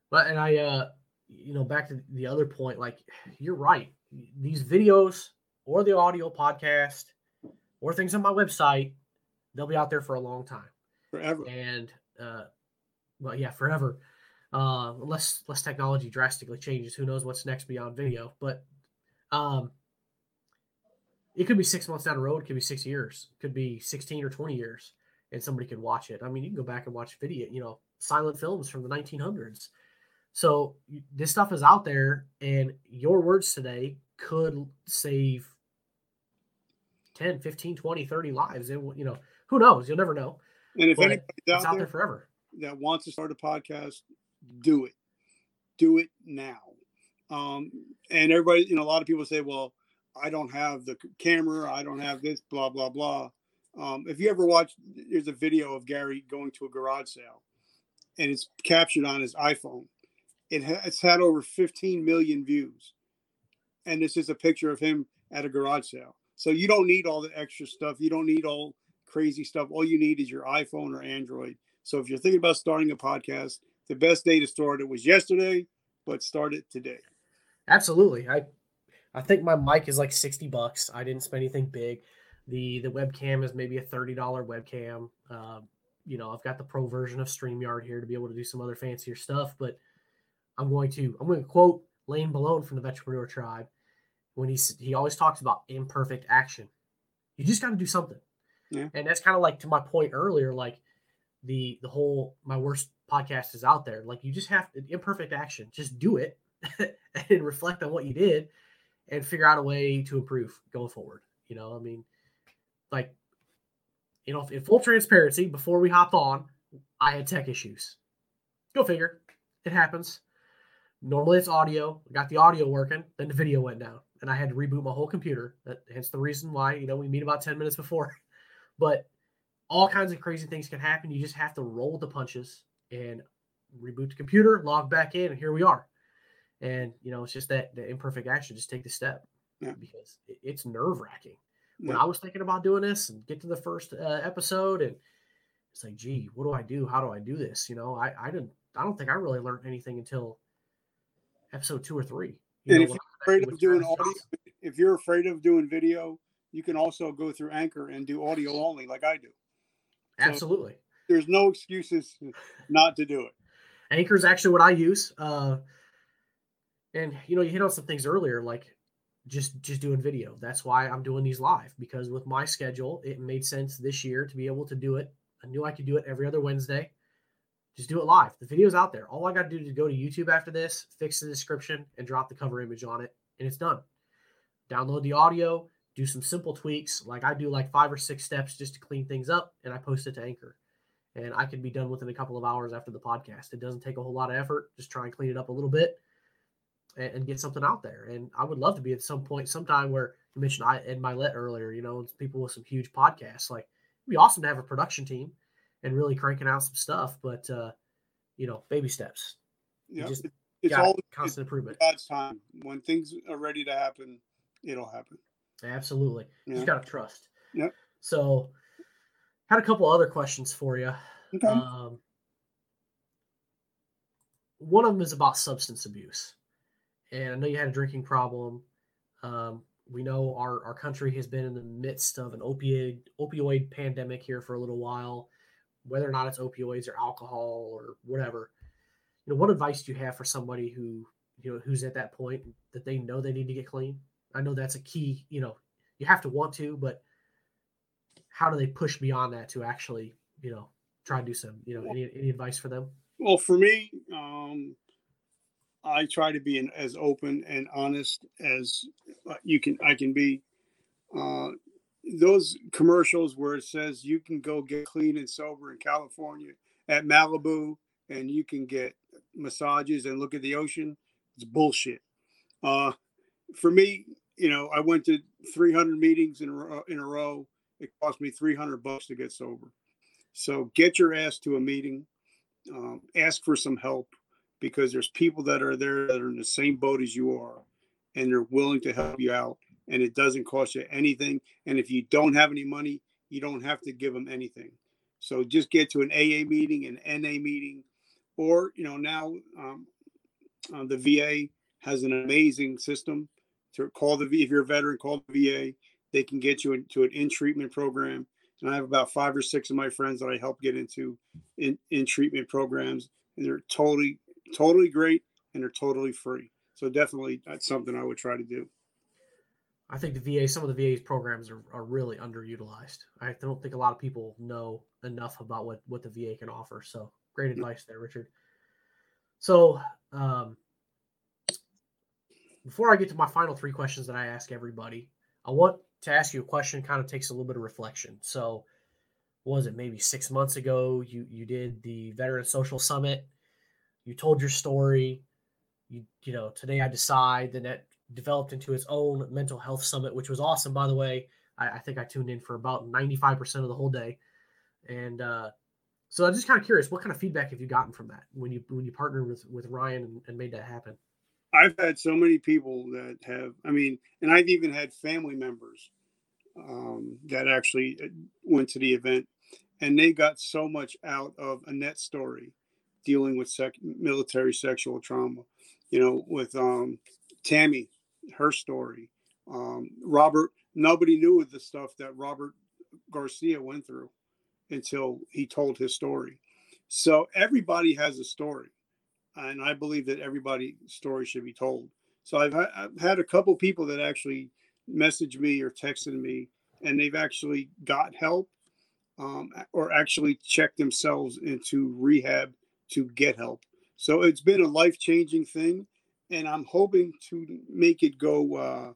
But and I, uh, you know, back to the other point, like you're right. These videos or the audio podcast or things on my website, they'll be out there for a long time. Forever. And uh well yeah, forever. Uh unless unless technology drastically changes. Who knows what's next beyond video. But um it could be six months down the road, it could be six years, it could be 16 or 20 years, and somebody could watch it. I mean, you can go back and watch video, you know, silent films from the 1900s so this stuff is out there, and your words today could save 10, 15, 20, 30 lives. And, you know, who knows? You'll never know. And if anybody's out, out there, there forever that wants to start a podcast, do it. Do it now. Um, and everybody, you know, a lot of people say, well, I don't have the camera, I don't have this, blah, blah, blah. Um, if you ever watch, there's a video of Gary going to a garage sale and it's captured on his iPhone it ha- it's had over 15 million views. And this is a picture of him at a garage sale. So you don't need all the extra stuff. You don't need all crazy stuff. All you need is your iPhone or Android. So if you're thinking about starting a podcast, the best day to start it was yesterday, but start it today. Absolutely. I I think my mic is like 60 bucks. I didn't spend anything big. The the webcam is maybe a $30 webcam. Uh, you know, I've got the pro version of StreamYard here to be able to do some other fancier stuff, but I'm going to I'm going to quote Lane Balone from the Vetrepreneur Tribe when he he always talks about imperfect action. You just got to do something, yeah. and that's kind of like to my point earlier, like the the whole my worst podcast is out there. Like you just have to, imperfect action, just do it and reflect on what you did and figure out a way to improve going forward. You know, I mean, like you know, in full transparency, before we hopped on, I had tech issues. Go figure. It happens. Normally it's audio. I got the audio working, then the video went down, and I had to reboot my whole computer. That hence the reason why you know we meet about ten minutes before. But all kinds of crazy things can happen. You just have to roll the punches and reboot the computer, log back in, and here we are. And you know, it's just that the imperfect action. Just take the step yeah. because it's nerve wracking. When yeah. I was thinking about doing this and get to the first uh, episode, and it's like, gee, what do I do? How do I do this? You know, I I didn't. I don't think I really learned anything until episode two or three. You and know, if you're afraid of doing audio, if you're afraid of doing video, you can also go through Anchor and do audio only, like I do. Absolutely. There's no excuses not to do it. Anchor is actually what I use. Uh, and you know, you hit on some things earlier, like just just doing video. That's why I'm doing these live because with my schedule, it made sense this year to be able to do it. I knew I could do it every other Wednesday. Just do it live. The video's out there. All I got to do is go to YouTube after this, fix the description, and drop the cover image on it, and it's done. Download the audio, do some simple tweaks. Like I do like five or six steps just to clean things up, and I post it to Anchor. And I can be done within a couple of hours after the podcast. It doesn't take a whole lot of effort. Just try and clean it up a little bit and, and get something out there. And I would love to be at some point, sometime where you mentioned I Ed Mylett earlier, you know, people with some huge podcasts. Like it'd be awesome to have a production team and really cranking out some stuff, but uh, you know, baby steps. Yeah, just it's all constant it's improvement. God's time. When things are ready to happen, it'll happen. Absolutely. Yeah. You just gotta trust. Yep. So had a couple other questions for you. Okay. Um, one of them is about substance abuse and I know you had a drinking problem. Um, we know our, our country has been in the midst of an opioid opioid pandemic here for a little while, whether or not it's opioids or alcohol or whatever. You know, what advice do you have for somebody who you know who's at that point that they know they need to get clean? I know that's a key. You know, you have to want to, but how do they push beyond that to actually you know try and do some you know any, any advice for them? Well, for me, um, I try to be an, as open and honest as uh, you can. I can be. Uh, those commercials where it says you can go get clean and sober in California at Malibu and you can get massages and look at the ocean, it's bullshit. Uh, for me, you know, I went to 300 meetings in a row, in a row. It cost me 300 bucks to get sober. So get your ass to a meeting, um, ask for some help because there's people that are there that are in the same boat as you are and they're willing to help you out and it doesn't cost you anything and if you don't have any money you don't have to give them anything so just get to an aa meeting an na meeting or you know now um, uh, the va has an amazing system to call the if you're a veteran call the va they can get you into an in treatment program and i have about five or six of my friends that i help get into in, in treatment programs and they're totally totally great and they're totally free. So definitely that's something I would try to do. I think the VA, some of the VA's programs are, are really underutilized. I don't think a lot of people know enough about what, what the VA can offer. So great advice there, Richard. So um, before I get to my final three questions that I ask everybody, I want to ask you a question. Kind of takes a little bit of reflection. So, was it maybe six months ago? You you did the Veteran Social Summit you told your story you you know today i decide that that developed into its own mental health summit which was awesome by the way i, I think i tuned in for about 95% of the whole day and uh, so i'm just kind of curious what kind of feedback have you gotten from that when you when you partnered with with ryan and, and made that happen i've had so many people that have i mean and i've even had family members um, that actually uh, went to the event and they got so much out of Annette's story dealing with sec- military sexual trauma. You know, with um, Tammy, her story. Um, Robert, nobody knew of the stuff that Robert Garcia went through until he told his story. So everybody has a story, and I believe that everybody's story should be told. So I've, I've had a couple people that actually messaged me or texted me, and they've actually got help um, or actually checked themselves into rehab to get help. So it's been a life changing thing, and I'm hoping to make it go uh,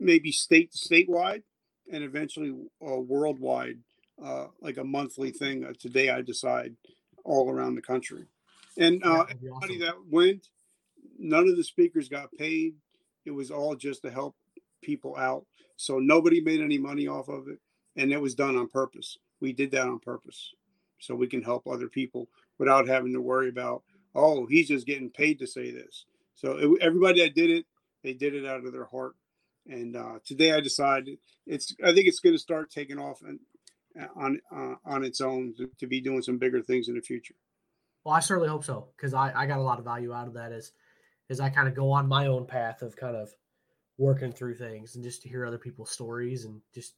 maybe state statewide and eventually uh, worldwide, uh, like a monthly thing. Uh, today I decide all around the country, and uh, everybody awesome. that went, none of the speakers got paid. It was all just to help people out. So nobody made any money off of it, and it was done on purpose. We did that on purpose so we can help other people without having to worry about oh he's just getting paid to say this so it, everybody that did it they did it out of their heart and uh, today i decided it's i think it's going to start taking off and uh, on uh, on its own to, to, be doing some bigger things in the future well i certainly hope so because I, I got a lot of value out of that as as i kind of go on my own path of kind of working through things and just to hear other people's stories and just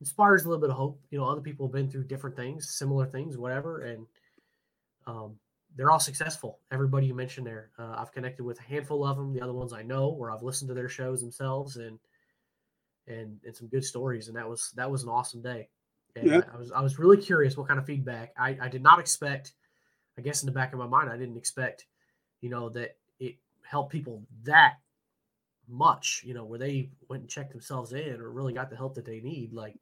inspires a little bit of hope. You know, other people have been through different things, similar things, whatever, and um, they're all successful. Everybody you mentioned there, uh, I've connected with a handful of them. The other ones I know, where I've listened to their shows themselves, and and and some good stories. And that was that was an awesome day. And yeah. I was I was really curious what kind of feedback. I I did not expect. I guess in the back of my mind, I didn't expect, you know, that it helped people that much. You know, where they went and checked themselves in or really got the help that they need. Like,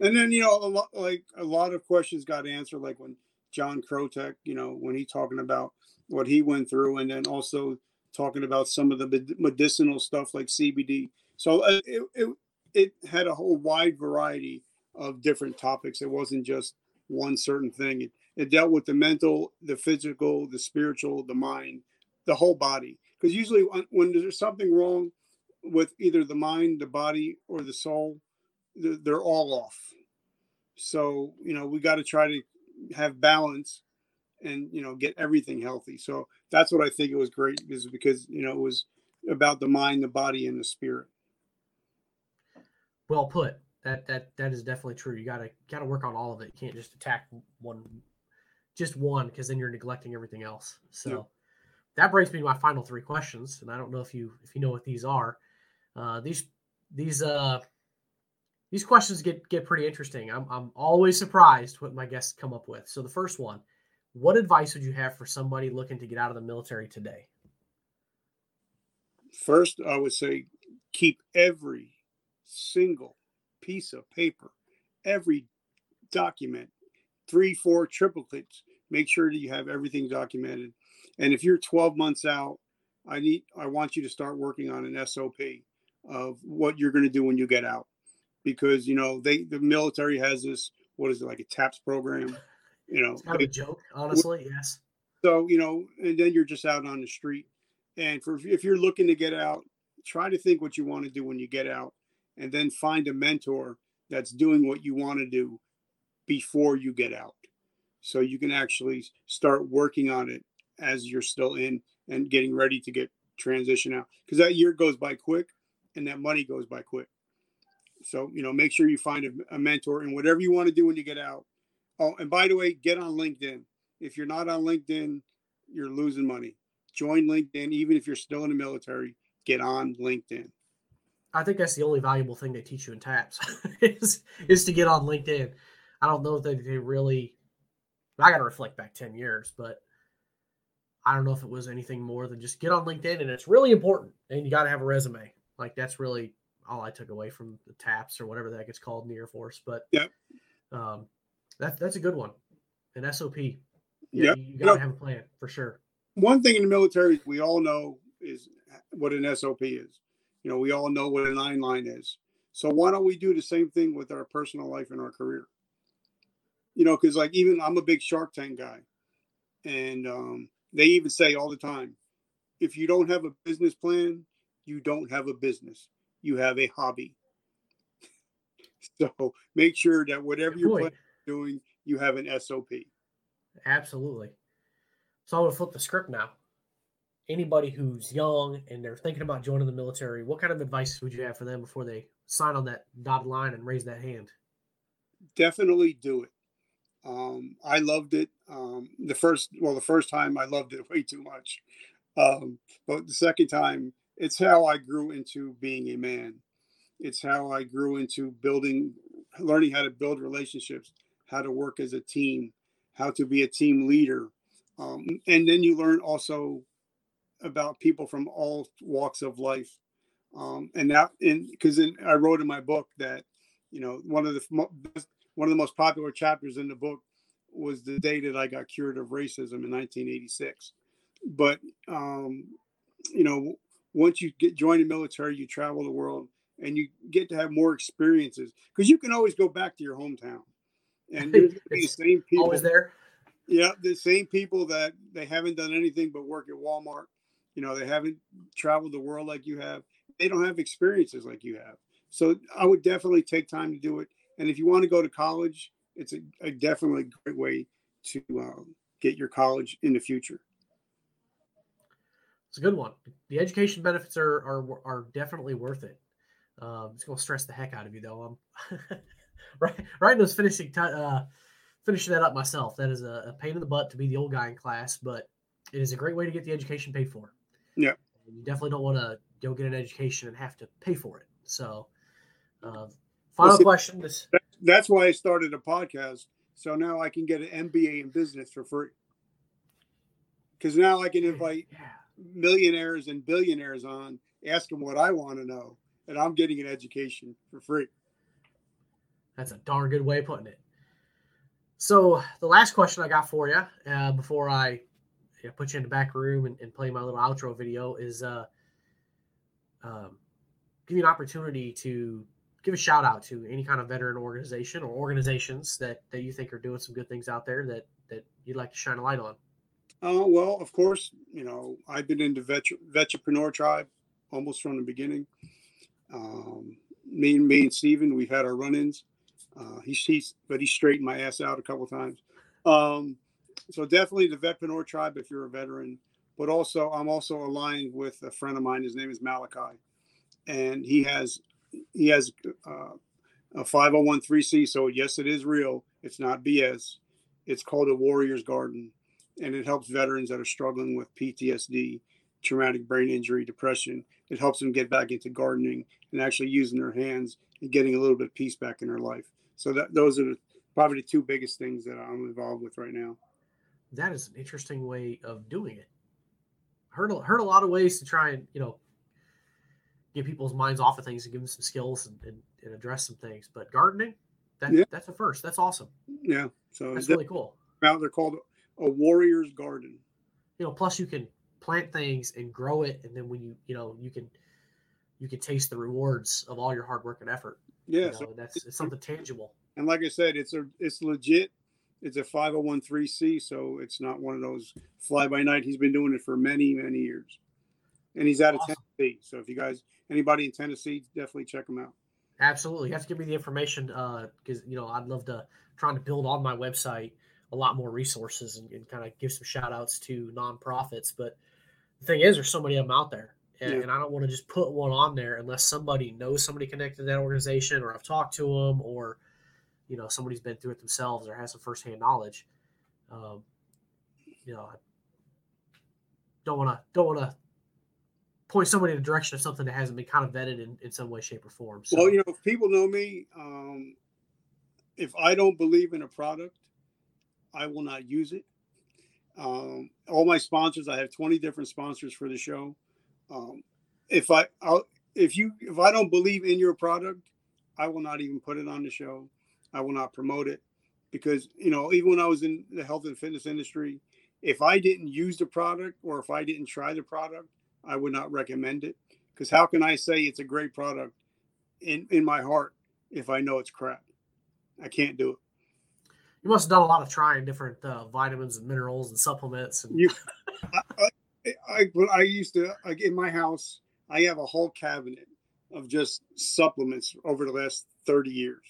and then you know, a lot like a lot of questions got answered. Like when John Krotek, you know, when he talking about what he went through, and then also talking about some of the medicinal stuff like CBD. So uh, it, it, it had a whole wide variety of different topics. It wasn't just one certain thing. It, it dealt with the mental, the physical, the spiritual, the mind, the whole body. Because usually when there's something wrong with either the mind, the body, or the soul, they're all off. So, you know, we got to try to have balance and you know get everything healthy. So that's what i think it was great is because you know it was about the mind the body and the spirit. Well put. That that that is definitely true. You gotta gotta work on all of it. You can't just attack one just one because then you're neglecting everything else so yeah. that brings me to my final three questions and i don't know if you if you know what these are uh these these uh these questions get get pretty interesting. I'm I'm always surprised what my guests come up with. So the first one, what advice would you have for somebody looking to get out of the military today? First, I would say keep every single piece of paper, every document, three, four triplicates. Make sure that you have everything documented. And if you're 12 months out, I need I want you to start working on an SOP of what you're going to do when you get out because you know they the military has this what is it like a TAPS program, you know, it's kind of a joke, honestly. Yes. So you know, and then you're just out on the street, and for if you're looking to get out, try to think what you want to do when you get out, and then find a mentor that's doing what you want to do before you get out, so you can actually start working on it as you're still in and getting ready to get transition out because that year goes by quick and that money goes by quick so, you know, make sure you find a, a mentor and whatever you want to do when you get out. Oh, and by the way, get on LinkedIn. If you're not on LinkedIn, you're losing money. Join LinkedIn, even if you're still in the military, get on LinkedIn. I think that's the only valuable thing they teach you in TAPS is, is to get on LinkedIn. I don't know they, they really, I got to reflect back 10 years, but I don't know if it was anything more than just get on LinkedIn and it's really important and you got to have a resume. Like that's really all I took away from the taps or whatever that gets called in the Air Force. But yeah, um, that's that's a good one. An SOP. Yeah, yep. you, got to yep. have a plan for sure. One thing in the military we all know is what an SOP is. You know, we all know what a nine line is. So why don't we do the same thing with our personal life and our career? You know, because like even I'm a big Shark Tank guy, and um, they even say all the time, if you don't have a business plan, you don't have a business you have a hobby. So make sure that whatever you're doing, you have an SOP. Absolutely. So I'm gonna flip the script now. Anybody who's young and they're thinking about joining the military, what kind of advice would you have for them before they sign on that dotted line and raise that hand? Definitely do it. Um, I loved it. Um, the first, well, the first time I loved it way too much, um, but the second time it's how I grew into being a man. It's how I grew into building, learning how to build relationships, how to work as a team, how to be a team leader. Um, and then you learn also about people from all walks of life. Um, and that, and because I wrote in my book that, you know, one of the one of the most popular chapters in the book was the day that I got cured of racism in 1986. But um, you know, once you get join the military, you travel the world and you get to have more experiences because you can always go back to your hometown and the same people always there. Yeah, the same people that they haven't done anything but work at Walmart. You know, they haven't traveled the world like you have. They don't have experiences like you have. So I would definitely take time to do it. And if you want to go to college, it's a, a definitely great way to um, get your college in the future. It's a good one. The education benefits are are, are definitely worth it. Um, it's gonna stress the heck out of you though. I'm right, writing those finishing t- uh, finishing that up myself. That is a, a, pain in the butt to be the old guy in class, but it is a great way to get the education paid for. Yeah, you definitely don't want to go get an education and have to pay for it. So, uh, final see, question: is, That's why I started a podcast. So now I can get an MBA in business for free. Because now I can invite yeah. millionaires and billionaires on, ask them what I want to know, and I'm getting an education for free. That's a darn good way of putting it. So the last question I got for you uh, before I you know, put you in the back room and, and, play my little outro video is uh, um, give you an opportunity to give a shout out to any kind of veteran organization or organizations that, that you think are doing some good things out there that, that you'd like to shine a light on. Uh, well, of course, you know, I've been into vet- Vetrepreneur Tribe almost from the beginning. Um, me, me and Steven, we've had our run-ins. Uh, he's, he's, but he straightened my ass out a couple times. Um, so definitely the Vetpreneur tribe if you're a veteran. But also, I'm also aligned with a friend of mine. His name is Malachi, and he has he has uh, a 501c. So yes, it is real. It's not BS. It's called a Warrior's Garden, and it helps veterans that are struggling with PTSD, traumatic brain injury, depression. It helps them get back into gardening and actually using their hands and getting a little bit of peace back in their life. So that those are probably the two biggest things that I'm involved with right now. That is an interesting way of doing it. Heard a, heard a lot of ways to try and you know get people's minds off of things and give them some skills and, and, and address some things. But gardening, that, yeah. that's a first. That's awesome. Yeah, so that's really cool. Now they're called a warrior's garden. You know, plus you can plant things and grow it, and then when you you know you can you can taste the rewards of all your hard work and effort. Yeah, you know, so that's it's something tangible. And like I said, it's a it's legit. It's a 501c, so it's not one of those fly by night. He's been doing it for many many years, and he's out awesome. of Tennessee. So if you guys anybody in Tennessee, definitely check them out. Absolutely, you have to give me the information because uh, you know I'd love to trying to build on my website a lot more resources and, and kind of give some shout outs to nonprofits. But the thing is, there's so many of them out there and, yeah. and I don't want to just put one on there unless somebody knows somebody connected to that organization, or I've talked to them, or you know somebody's been through it themselves or has some firsthand knowledge. Um, you know, I don't want to don't want to point somebody in the direction of something that hasn't been kind of vetted in, in some way, shape, or form. So, well, you know, if people know me, um, if I don't believe in a product, I will not use it. Um, all my sponsors, I have 20 different sponsors for the show. Um, if I I'll, if you if I don't believe in your product, I will not even put it on the show. I will not promote it because you know even when I was in the health and fitness industry, if I didn't use the product or if I didn't try the product, I would not recommend it. Because how can I say it's a great product in in my heart if I know it's crap? I can't do it. You must have done a lot of trying different uh, vitamins and minerals and supplements. And... You, I, I I used to like in my house. I have a whole cabinet of just supplements over the last thirty years,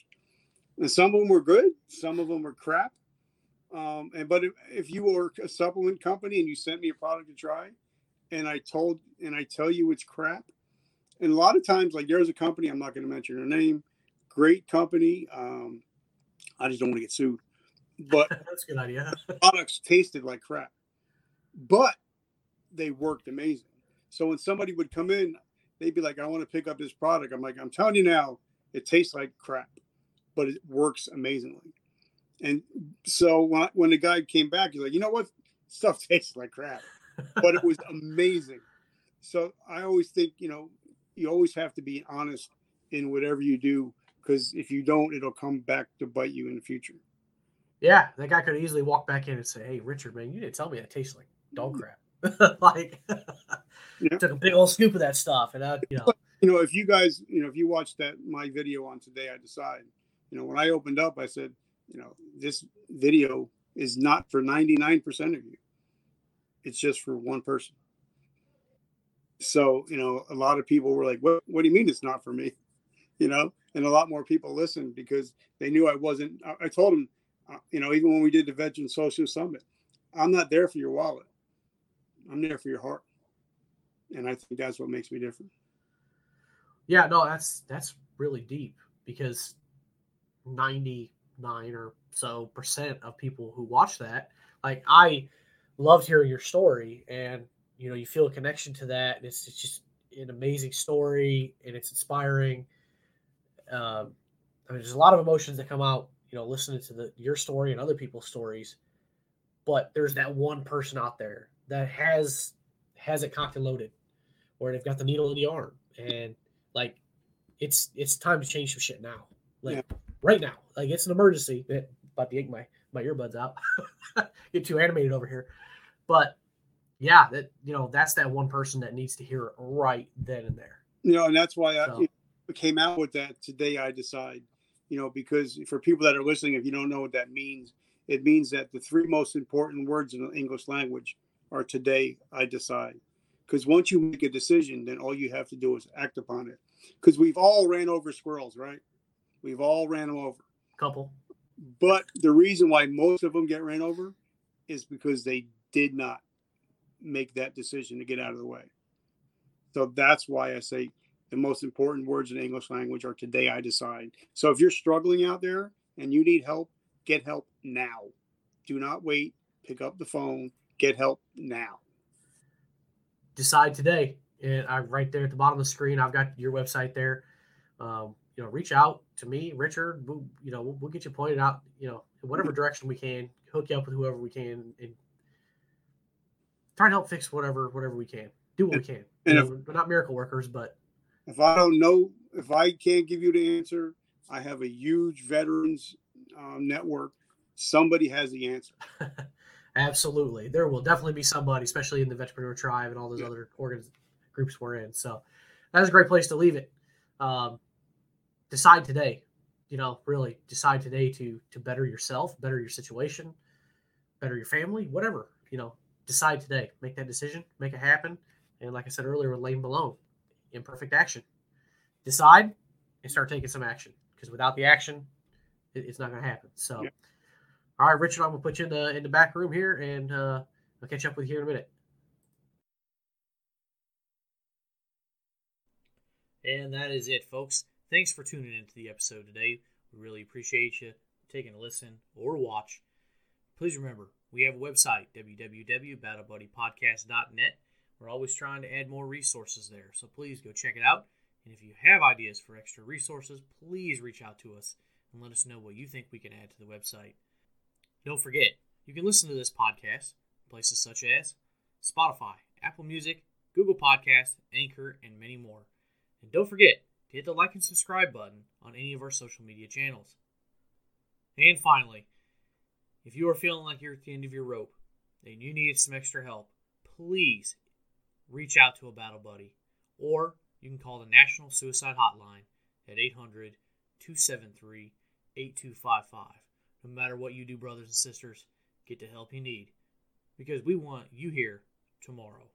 and some of them were good, some of them were crap. Um, and but if, if you were a supplement company and you sent me a product to try, and I told and I tell you it's crap, and a lot of times like there's a company I'm not going to mention their name, great company. Um, I just don't want to get sued, but that's a good idea. products tasted like crap, but they worked amazing. So when somebody would come in, they'd be like, I want to pick up this product. I'm like, I'm telling you now, it tastes like crap, but it works amazingly. And so when, when the guy came back, he's like, you know what? Stuff tastes like crap, but it was amazing. So I always think, you know, you always have to be honest in whatever you do because if you don't, it'll come back to bite you in the future. Yeah, that guy could easily walk back in and say, "Hey, Richard, man, you didn't tell me that tastes like dog mm. crap." like yeah. took a big old scoop of that stuff, and I, you know, you know, if you guys, you know, if you watched that my video on today, I decide, you know, when I opened up, I said, you know, this video is not for ninety nine percent of you. It's just for one person. So, you know, a lot of people were like, "What? What do you mean it's not for me?" You know, and a lot more people listened because they knew I wasn't. I, I told them, uh, you know, even when we did the Veteran Social Summit, I'm not there for your wallet. I'm there for your heart. And I think that's what makes me different. Yeah, no, that's that's really deep because 99 or so percent of people who watch that, like I loved hearing your story and you know, you feel a connection to that and it's, it's just an amazing story and it's inspiring. Um, I mean, there's a lot of emotions that come out, you know, listening to the your story and other people's stories. But there's that one person out there that has has it cocked and loaded, where they've got the needle in the arm, and like it's it's time to change some shit now, like yeah. right now, like it's an emergency. That about to yank my my earbuds out, get too animated over here, but yeah, that you know that's that one person that needs to hear it right then and there. You know, and that's why so. I came out with that today. I decide, you know, because for people that are listening, if you don't know what that means, it means that the three most important words in the English language are today I decide. Because once you make a decision, then all you have to do is act upon it. Because we've all ran over squirrels, right? We've all ran them over. Couple. But the reason why most of them get ran over is because they did not make that decision to get out of the way. So that's why I say the most important words in English language are today I decide. So if you're struggling out there and you need help, get help now. Do not wait. Pick up the phone. Get help now. Decide today. And I'm right there at the bottom of the screen, I've got your website there. Um, you know, reach out to me, Richard. We'll, you know, we'll, we'll, get you pointed out. You know, in whatever direction we can, hook you up with whoever we can, and try and help fix whatever whatever we can. Do what we can. And if, we're not miracle workers, but if I don't know, if I can't give you the answer, I have a huge veterans um, network. Somebody has the answer. Absolutely, there will definitely be somebody, especially in the Vetrepreneur Tribe and all those yeah. other organs groups we're in. So that's a great place to leave it. Um, decide today. You know, really decide today to to better yourself, better your situation, better your family, whatever. You know, decide today. Make that decision. Make it happen. And like I said earlier with Lane Malone, imperfect action. Decide and start taking some action because without the action, it, it's not going to happen. So, yeah. all right, Richard, I'm going to put you in the in the back room here, and uh, I'll catch up with you here in a minute. And that is it, folks. Thanks for tuning into the episode today. We really appreciate you taking a listen or watch. Please remember, we have a website, www.battlebuddypodcast.net. We're always trying to add more resources there, so please go check it out. And if you have ideas for extra resources, please reach out to us and let us know what you think we can add to the website. Don't forget, you can listen to this podcast places such as Spotify, Apple Music, Google Podcasts, Anchor, and many more. And don't forget to hit the like and subscribe button on any of our social media channels. And finally, if you are feeling like you're at the end of your rope and you need some extra help, please reach out to a battle buddy, or you can call the National Suicide Hotline at 800 273 8255. No matter what you do, brothers and sisters, get the help you need because we want you here tomorrow.